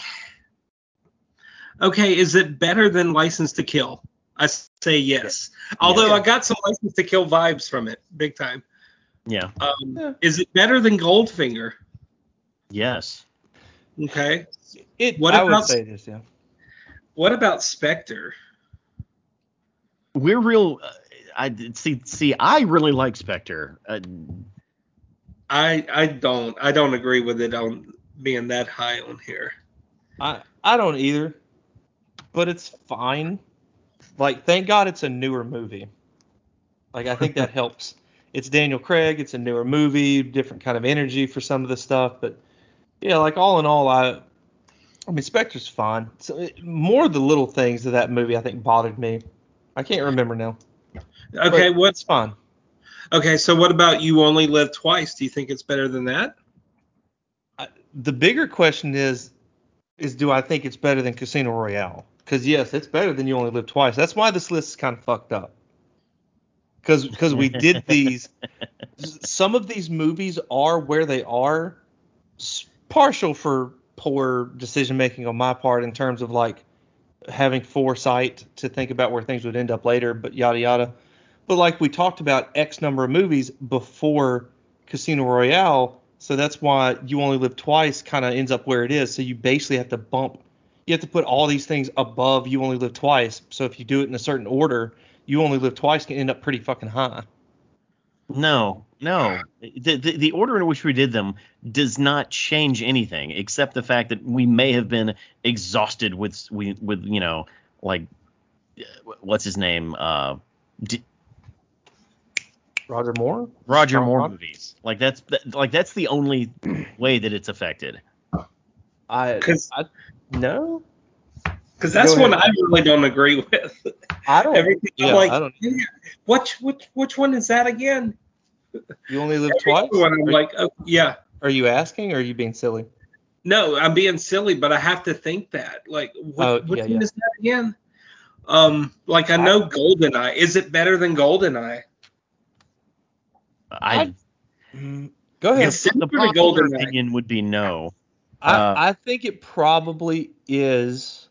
okay. Is it better than License to Kill? I say yes. Although Yeah. I got some License to Kill vibes from it, big time. Yeah. Um, Yeah. Is it better than Goldfinger? Yes. Okay. It. What I would about- say this. Yeah. What about Spectre? We're real. Uh, I see. See, I really like Spectre. Uh, I I don't I don't agree with it on being that high on here. I I don't either, but it's fine. Like, thank God it's a newer movie. Like, I think that helps. It's Daniel Craig. It's a newer movie, different kind of energy for some of the stuff. But yeah, like all in all, I I mean, Spectre's fine. So it, more of the little things of that movie I think bothered me. I can't remember now. Okay, But what's It's fine. okay? So what about You Only Live Twice? Do you think it's better than that? The bigger question is, is do I think it's better than Casino Royale? Because yes, it's better than You Only Live Twice. That's why this list is kind of fucked up. Because because we did these. some of these movies are where they are, partial for poor decision making on my part in terms of like having foresight to think about where things would end up later, but yada yada. But like we talked about X number of movies before Casino Royale, so that's why You Only Live Twice kind of ends up where it is. So you basically have to bump, you have to put all these things above You Only Live Twice. So if you do it in a certain order, You Only Live Twice can end up pretty fucking high. no, no. The, the the order in which we did them does not change anything except the fact that we may have been exhausted with we with you know like what's his name uh D- Roger Moore? Roger Moore Connery? movies. Like that's that, like that's the only way that it's affected. I, 'Cause- I no, Because that's one. I really don't agree with. I don't. Everything yeah, I'm like, I don't. "Yeah, which which which one is that again? You only live Every twice. One, I'm Are, like, oh, yeah. are you asking or are you being silly? No, I'm being silly, but I have to think that. Like, what, Oh, which yeah, one yeah. is that again? Um, like I know Goldeneye. Is it better than Goldeneye? I, Mm, Go ahead. Yes. the Similar popular GoldenEye. opinion would be no. I, uh, I think it probably is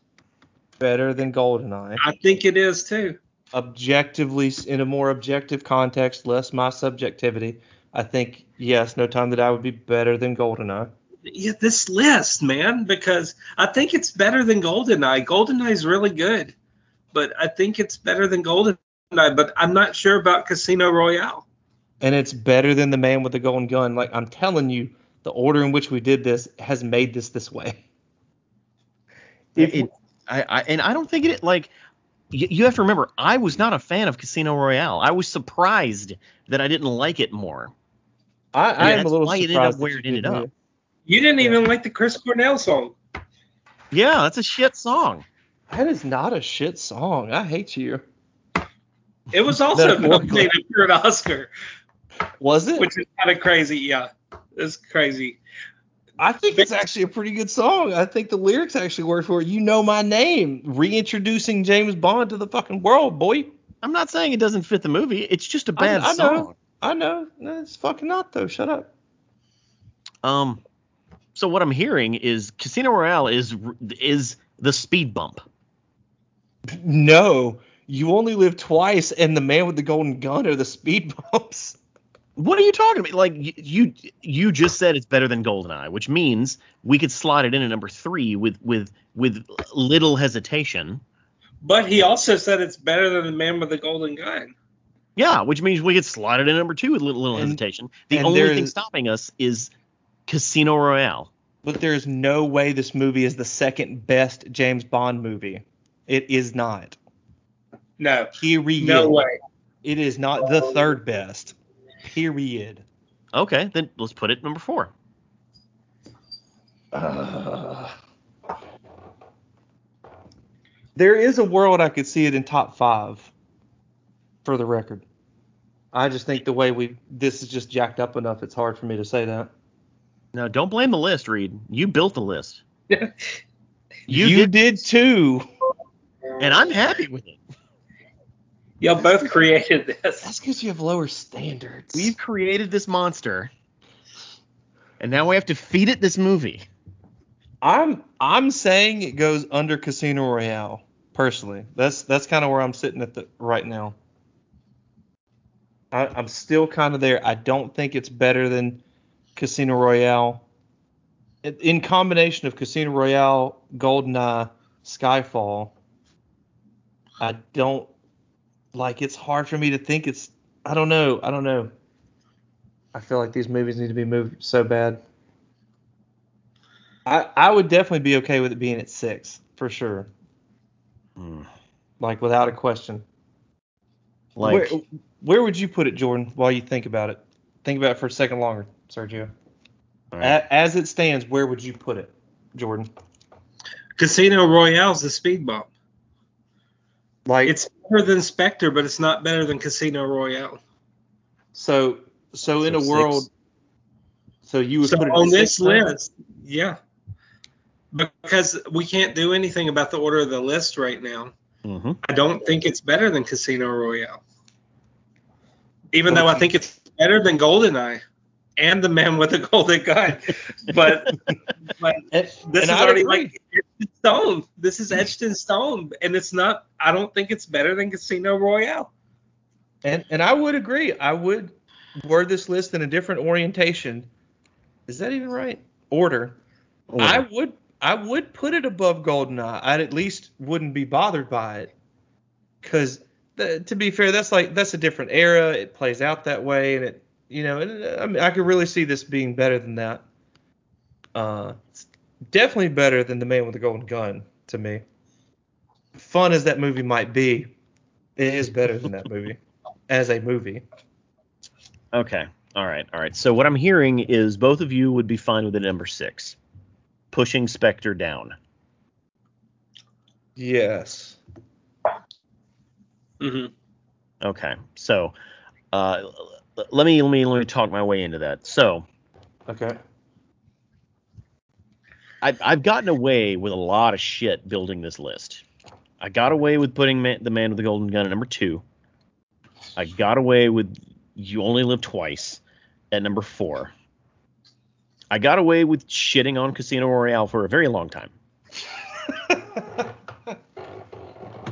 better than Goldeneye. I think it is too. Objectively, in a more objective context, less my subjectivity. I think yes, No Time to Die would be better than Goldeneye. Yeah, this list, man, because I think it's better than Goldeneye. Goldeneye is really good, but I think it's better than Goldeneye. But I'm not sure about Casino Royale. And it's better than the man with the golden gun. Like I'm telling you, the order in which we did this has made this this way. If- It, I, I and I don't think it like you, you have to remember I was not a fan of Casino Royale. I was surprised that I didn't like it more. I, I mean, am a that's little why it ended surprised up where it you ended didn't up. You didn't even like the Chris Cornell song. Yeah, that's a shit song. That is not a shit song. I hate you. It was also nominated for an Oscar, Was it? which is kind of crazy. Yeah, it's crazy. I think it's actually a pretty good song. I think the lyrics actually work for it. You know my name, reintroducing James Bond to the fucking world, boy. I'm not saying it doesn't fit the movie. It's just a bad I know. song. I know. No, it's fucking not though. Shut up. Um, so what I'm hearing is Casino Royale is is the speed bump. No, you only live twice, and the man with the golden gun are the speed bumps. What are you talking about? Like you you just said it's better than Goldeneye, which means we could slot it in at number three with with with little hesitation. But he also said it's better than the Man with the Golden Gun. Yeah, which means we could slot it in number two with little, little And- hesitation. The only thing stopping us is Casino Royale. But there's no way this movie is the second best James Bond movie. It is not. No, Period. no way. It is not the third best. Period. Okay, then let's put it number four. Uh, there is a world I could see it in top five. For the record, I just think the way we this is just jacked up enough. It's hard for me to say that. No, don't blame the list, Reed. You built the list. You, You did, too. And I'm happy with it. Y'all both created this. That's because you have lower standards. We've created this monster. And now we have to feed it this movie. I'm I'm saying it goes under Casino Royale. Personally, that's that's kind of where I'm sitting at the right now. I, I'm still kind of there. I don't think it's better than Casino Royale. In- In combination of Casino Royale, GoldenEye, Skyfall, I don't like. It's hard for me to think it's. I don't know. I don't know. I feel like these movies need to be moved so bad. I I would definitely be okay with it being at six for sure, Hmm. like without a question. Like where, where would you put it, Jordan? While you think about it, think about it for a second longer, Sergio. all right. A, as it stands, where would you put it, Jordan? Casino Royale's the speed bump. Like It's better than Spectre, but it's not better than Casino Royale. so so in a six? world. So you would So put it on this six then? list, yeah, because we can't do anything about the order of the list right now. hmm I don't think it's better than Casino Royale, even though I think it's better than GoldenEye and The Man with the Golden Gun. But but this and is I'd already agree. like etched in stone. This is etched in stone, and it's not. I don't think it's better than Casino Royale. And and I would agree. I would word this list in a different orientation. Is that even right? Order. I would I would put it above GoldenEye. I at least wouldn't be bothered by it. Cause the, to be fair, that's like that's a different era. It plays out that way, and it you know, and, uh, I mean, I could really see this being better than that. Uh, it's definitely better than the Man with the Golden Gun to me. Fun as that movie might be, it is better than that movie as a movie. Okay. All right. All right. So what I'm hearing is both of you would be fine with a number six, pushing Spectre down. Yes. Mm-hmm. Okay. So uh, l- let me let me let me talk my way into that. So Okay. I've I've gotten away with a lot of shit building this list. I got away with putting man, the man with the golden gun at number two. I got away with you only live twice at number four. I got away with shitting on Casino Royale for a very long time.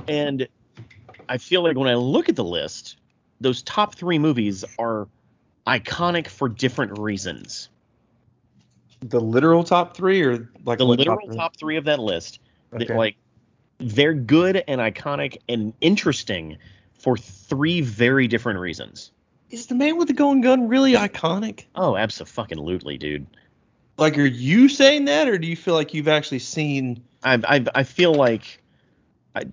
And I feel like when I look at the list, those top three movies are iconic for different reasons. the literal top three, or like The literal three? top three of that list, Okay. like they're good and iconic and interesting for three very different reasons. Is the man with the golden gun really iconic? Oh, absolutely, dude. Like, are you saying that, or do you feel like you've actually seen? I I I feel like I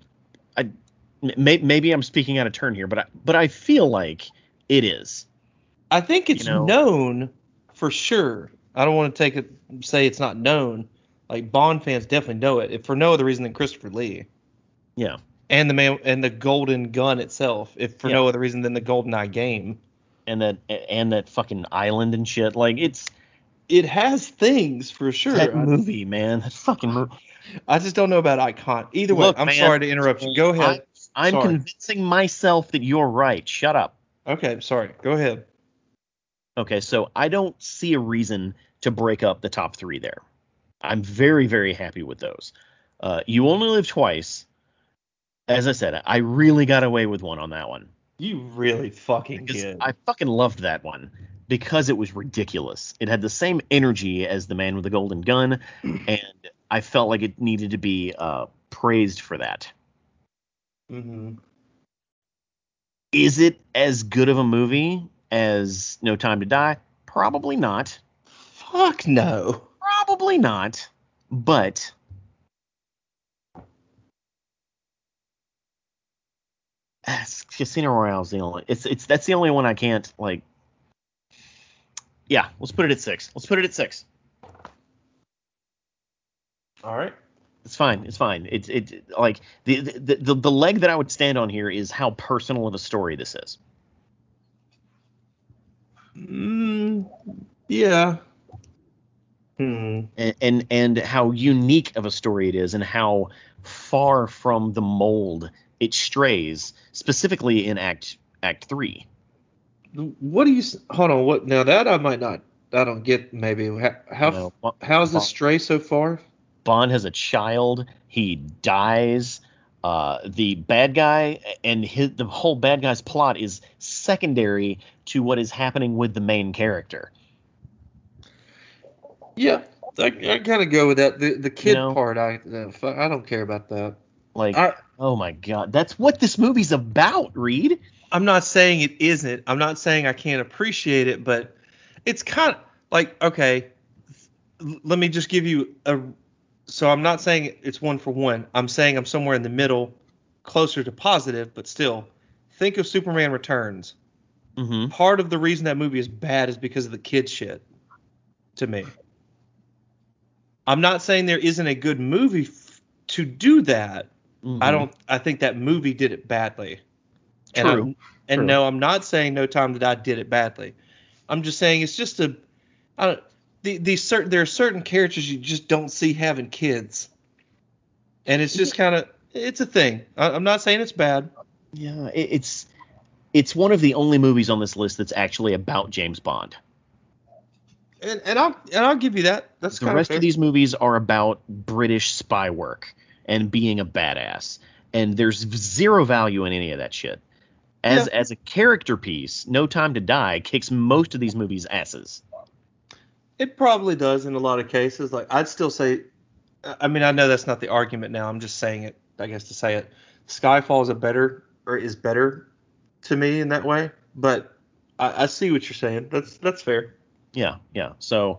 maybe I'm speaking out of turn here, but I, but I feel like it is. I think it's know- known for sure. I don't want to take it say it's not known. Like Bond fans definitely know it, if for no other reason than Christopher Lee Yeah. and the man and the golden gun itself, if for Yeah. no other reason than the golden eye game. And that and that fucking island and shit. Like it's It has things for sure. that I, movie, man. That fucking movie. I just don't know about icon. Either way, Look, I'm man, sorry to interrupt you. Go ahead. I, am Sorry. convincing myself that you're right. Shut up. Okay, sorry. Go ahead. Okay, so I don't see a reason to break up the top three there. I'm very, very happy with those. Uh, you only live twice. As I said, I really got away with one on that one. You really fucking Because did. I fucking loved that one because it was ridiculous. It had the same energy as the man with the golden gun, and I felt like it needed to be uh, praised for that. Hmm Is it as good of a movie as No Time to Die? Probably not. Fuck no. Probably not. But Casino Royale is the only. It's it's that's the only one I can't like. Yeah, let's put it at six. Let's put it at six. All right. It's fine. It's fine. It's it like the, the the the leg that I would stand on here is how personal of a story this is. Mm, yeah. Hmm. and, and and how unique of a story it is and how far from the mold it strays specifically in act act 3 What do you? Hold on. What now? That I might not. I don't get. Maybe how how, You how's this stray so far? Bond has a child he dies uh, the bad guy and his, the whole bad guy's plot is secondary to what is happening with the main character Yeah, I, I kind of go with that. The the kid know? part, I uh, I don't care about that. like I oh my god that's what this movie's about reed I'm not saying it isn't. I'm not saying I can't appreciate it, but it's kind of like okay. l- Let me just give you a. So I'm not saying it's one for one. I'm saying I'm somewhere in the middle, closer to positive, but still. Think of Superman Returns. mm-hmm. Part of the reason that movie is bad is because of the kid shit. To me. I'm not saying there isn't a good movie f- to do that. Mm-hmm. I don't. I think that movie did it badly. And True. And True. no, I'm not saying No Time to Die did it badly. I'm just saying it's just a. I don't. The, these certain there are certain characters you just don't see having kids, and it's just kind of it's a thing. I, I'm not saying it's bad. Yeah, it, it's it's one of the only movies on this list that's actually about James Bond. And, and I'll and I'll give you that. That's The rest fair. of these movies are about British spy work and being a badass, and there's zero value in any of that shit. As Yeah. as a character piece, No Time to Die kicks most of these movies' asses. It probably does in a lot of cases. Like I'd still say, I mean, I know that's not the argument now. I'm just saying it, I guess, to say it. Skyfall is a better or is better to me in that way. But I, I see what you're saying. That's that's fair. Yeah, yeah. So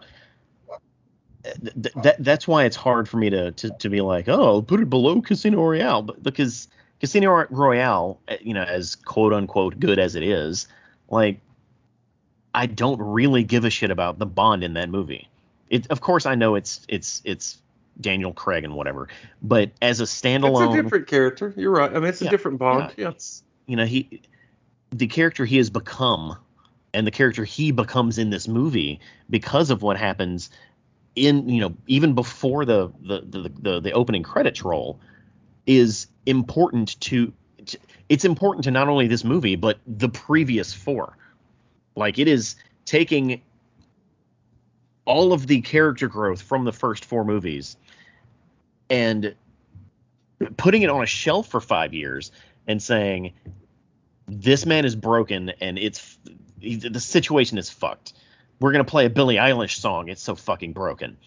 th- th- that that's why it's hard for me to, to to be like, oh, I'll put it below Casino Royale, but because Casino Royale, eh, you know, as quote unquote good as it is, like I don't really give a shit about the Bond in that movie. It, of course, I know it's it's it's Daniel Craig and whatever, but as a standalone, It's a different character. You're right. I mean, it's a different Bond. yeah, Yeah. it's you know he the character he has become and the character he becomes in this movie because of what happens in you know even before the the the, the, the opening credits roll is important to, to it's important to not only this movie but the previous four like it is taking all of the character growth from the first four movies and putting it on a shelf for five years and saying this man is broken and it's he- the situation is fucked. We're gonna play a Billie Eilish song. It's so fucking broken.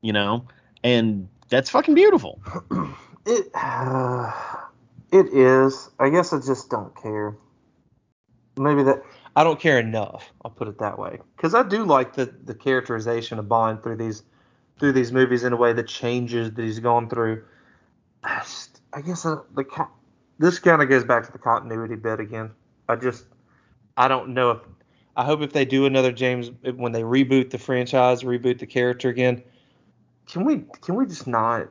you know, and that's fucking beautiful. It it is. I guess I just don't care. Maybe that I don't care enough. I'll put it that way. Because I do like the the characterization of Bond through these through these movies in a way the changes that he's gone through. I, just, I guess uh, the this kind of goes back to the continuity bit again. I just I don't know if I hope if they do another James when they reboot the franchise, reboot the character again. Can we can we just not?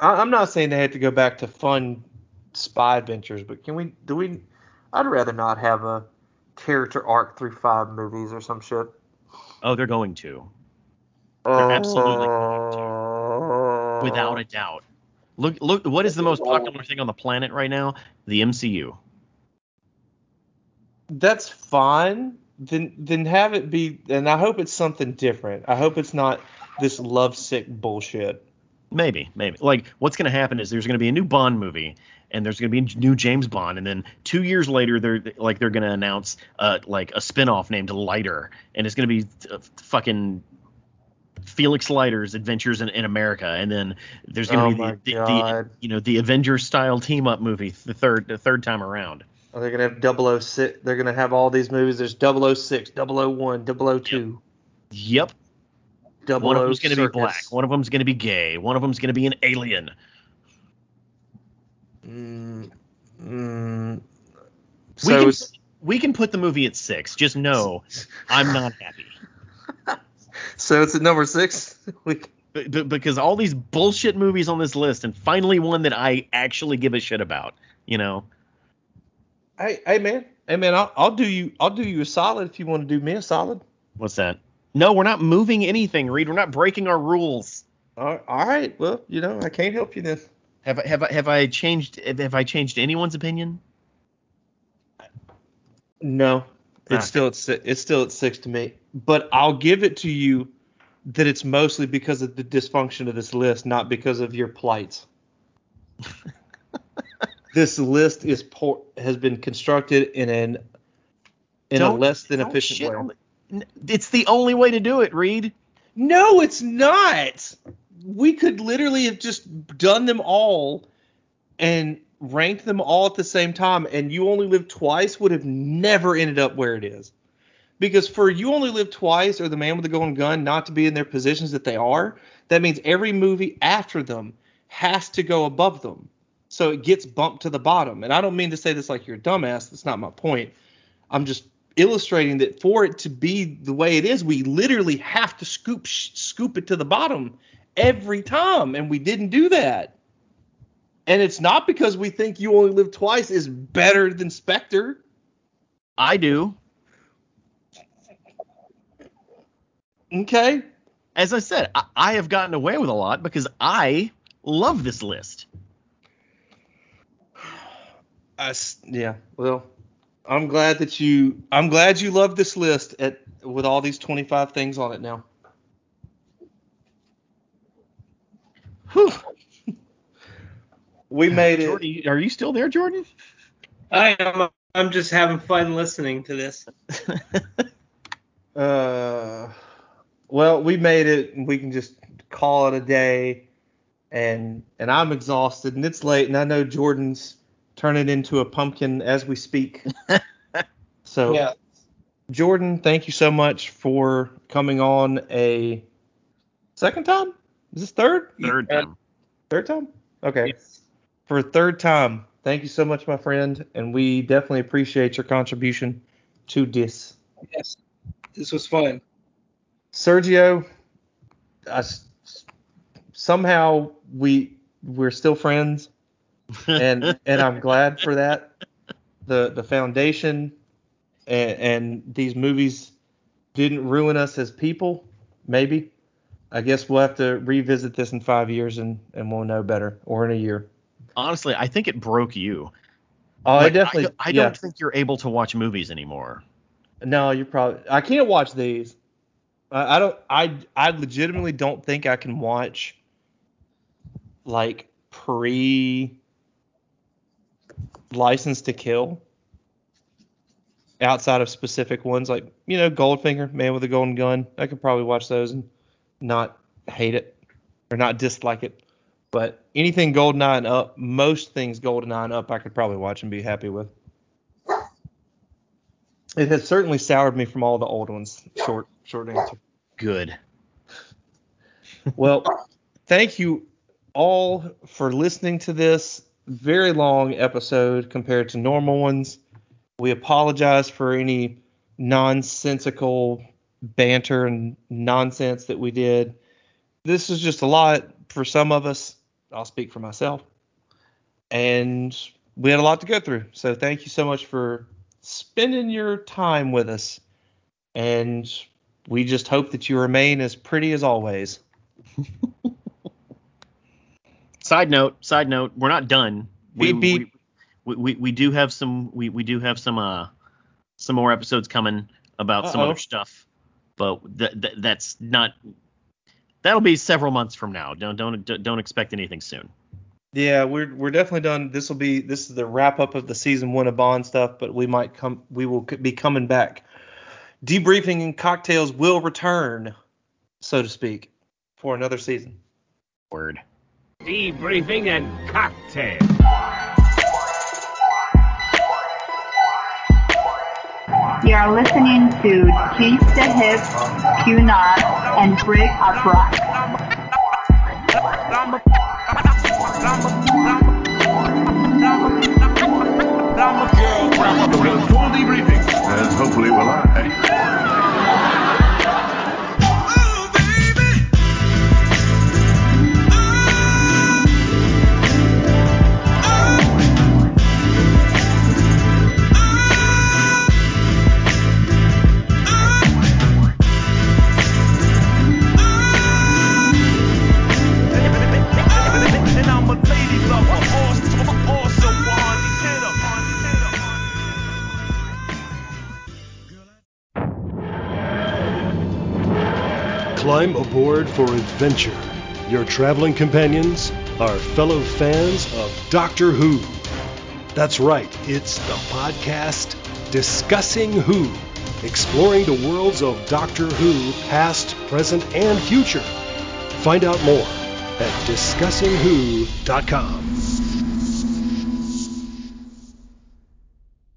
I, I'm not saying they have to go back to fun spy adventures, but can we? Do we? I'd rather not have a character arc through five movies or some shit. Oh, they're going to, They're absolutely Uh, without a doubt. Look, look. What is the most popular thing on the planet right now? The MCU. That's fine. Then then have it be, and I hope it's something different. I hope it's not this lovesick bullshit. Maybe, maybe. Like, what's going to happen is there's going to be a new Bond movie, and there's going to be a new James Bond, and then two years later, they're like they're going to announce uh like a spin-off named Leiter, and it's going to be uh, fucking Felix Leiter's Adventures in, in America, and then there's going Oh to be the, the, the you know the Avengers style team up movie the third the third time around. Are they gonna have 006? They're gonna have all these movies. There's 006, 001, 002, Yep. 00 One of them's going to be black. One of them's going to be gay. One of them's going to be an alien. Mm, mm. we can it's, we can put the movie at six. Just know I'm not happy. so it's at number six. We, B- b- because all these bullshit movies on this list, and finally one that I actually give a shit about. You know, hey, hey man, Hey man, I'll, I'll do you I'll do you a solid if you want to do me a solid. What's that? No, we're not moving anything, Reed. We're not breaking our rules. All all right. Well, you know, I can't help you then. Have I have I have I changed have I changed anyone's opinion? No, it's Okay. still at si- it's still at six to me. But I'll give it to you that it's mostly because of the dysfunction of this list, not because of your plights. this list is poor, has been constructed in an in a Don't- less than efficient way. the- It's the only way to do it, Reed. No, it's not. We could literally have just done them all and ranked them all at the same time, and You Only Live Twice would have never ended up where it is. Because for You Only Live Twice or The Man with the Golden Gun not to be in their positions that they are, that means every movie after them has to go above them. So it gets bumped to the bottom. And I don't mean to say this like you're a dumbass. That's not my point. I'm just illustrating that for it to be the way it is, we literally have to scoop scoop it to the bottom every time, and we didn't do that. And it's not because we think You Only Live Twice is better than Spectre. I do. Okay. As I said, I, I have gotten away with a lot because I love this list. I yeah. Well, I'm glad that you. I'm glad you love this list at with all these 25 things on it now. Whew. We made it. Jordan, are you still there, Jordan? I am. I'm just having fun listening to this. Uh, well, we made it. and We can just call it a day. And and I'm exhausted, and it's late, and I know Jordan's turning into a pumpkin as we speak. so, Yeah. Jordan, thank you so much for coming on a second time. Is this third? Third Yeah. time. Third time? Okay. Yes. For a third time, thank you so much, my friend, and we definitely appreciate your contribution to this. Yes. This was fun. Sergio, I s- somehow we we're still friends, and and I'm glad for that. The the foundation and, and these movies didn't ruin us as people. Maybe. I guess we'll have to revisit this in five years and, and we'll know better, or in a year. Honestly, I think it broke you. Oh, I definitely. I, I yeah. don't think you're able to watch movies anymore. No, you're probably. I can't watch these. I, I don't. I I legitimately don't think I can watch like pre License to Kill outside of specific ones, like you know Goldfinger, Man with a Golden Gun. I could probably watch those and not hate it or not dislike it. But anything Goldeneye and up, most things Goldeneye and up, I could probably watch and be happy with. It has certainly soured me from all the old ones. Short, short answer. Good. Well, thank you all for listening to this very long episode compared to normal ones. We apologize for any nonsensical banter and nonsense that we did. This is just a lot for some of us. I'll speak for myself. And we had a lot to go through. So thank you so much for spending your time with us. And we just hope that you remain as pretty as always. Side note, side note, we're not done. We, Beep, beep. We, we, we do have some we, we do have some uh some more episodes coming about some Uh-oh. other stuff, but th- th- that's not that'll be several months from now. Don't don't don't expect anything soon. Yeah, we're we're definitely done. This will be this is the wrap up of the season one of Bond stuff, but we might come we will be coming back. Debriefing and cocktails will return, so to speak, for another season. Word. Debriefing and cocktail. You are listening to Keith the Hip, Cunard, and Break. Full debriefing, as hopefully will. Aboard for adventure. Your traveling companions are fellow fans of Doctor Who. That's right, it's the podcast Discussing Who, exploring the worlds of Doctor Who, past, present, and future. Find out more at discussingwho.com.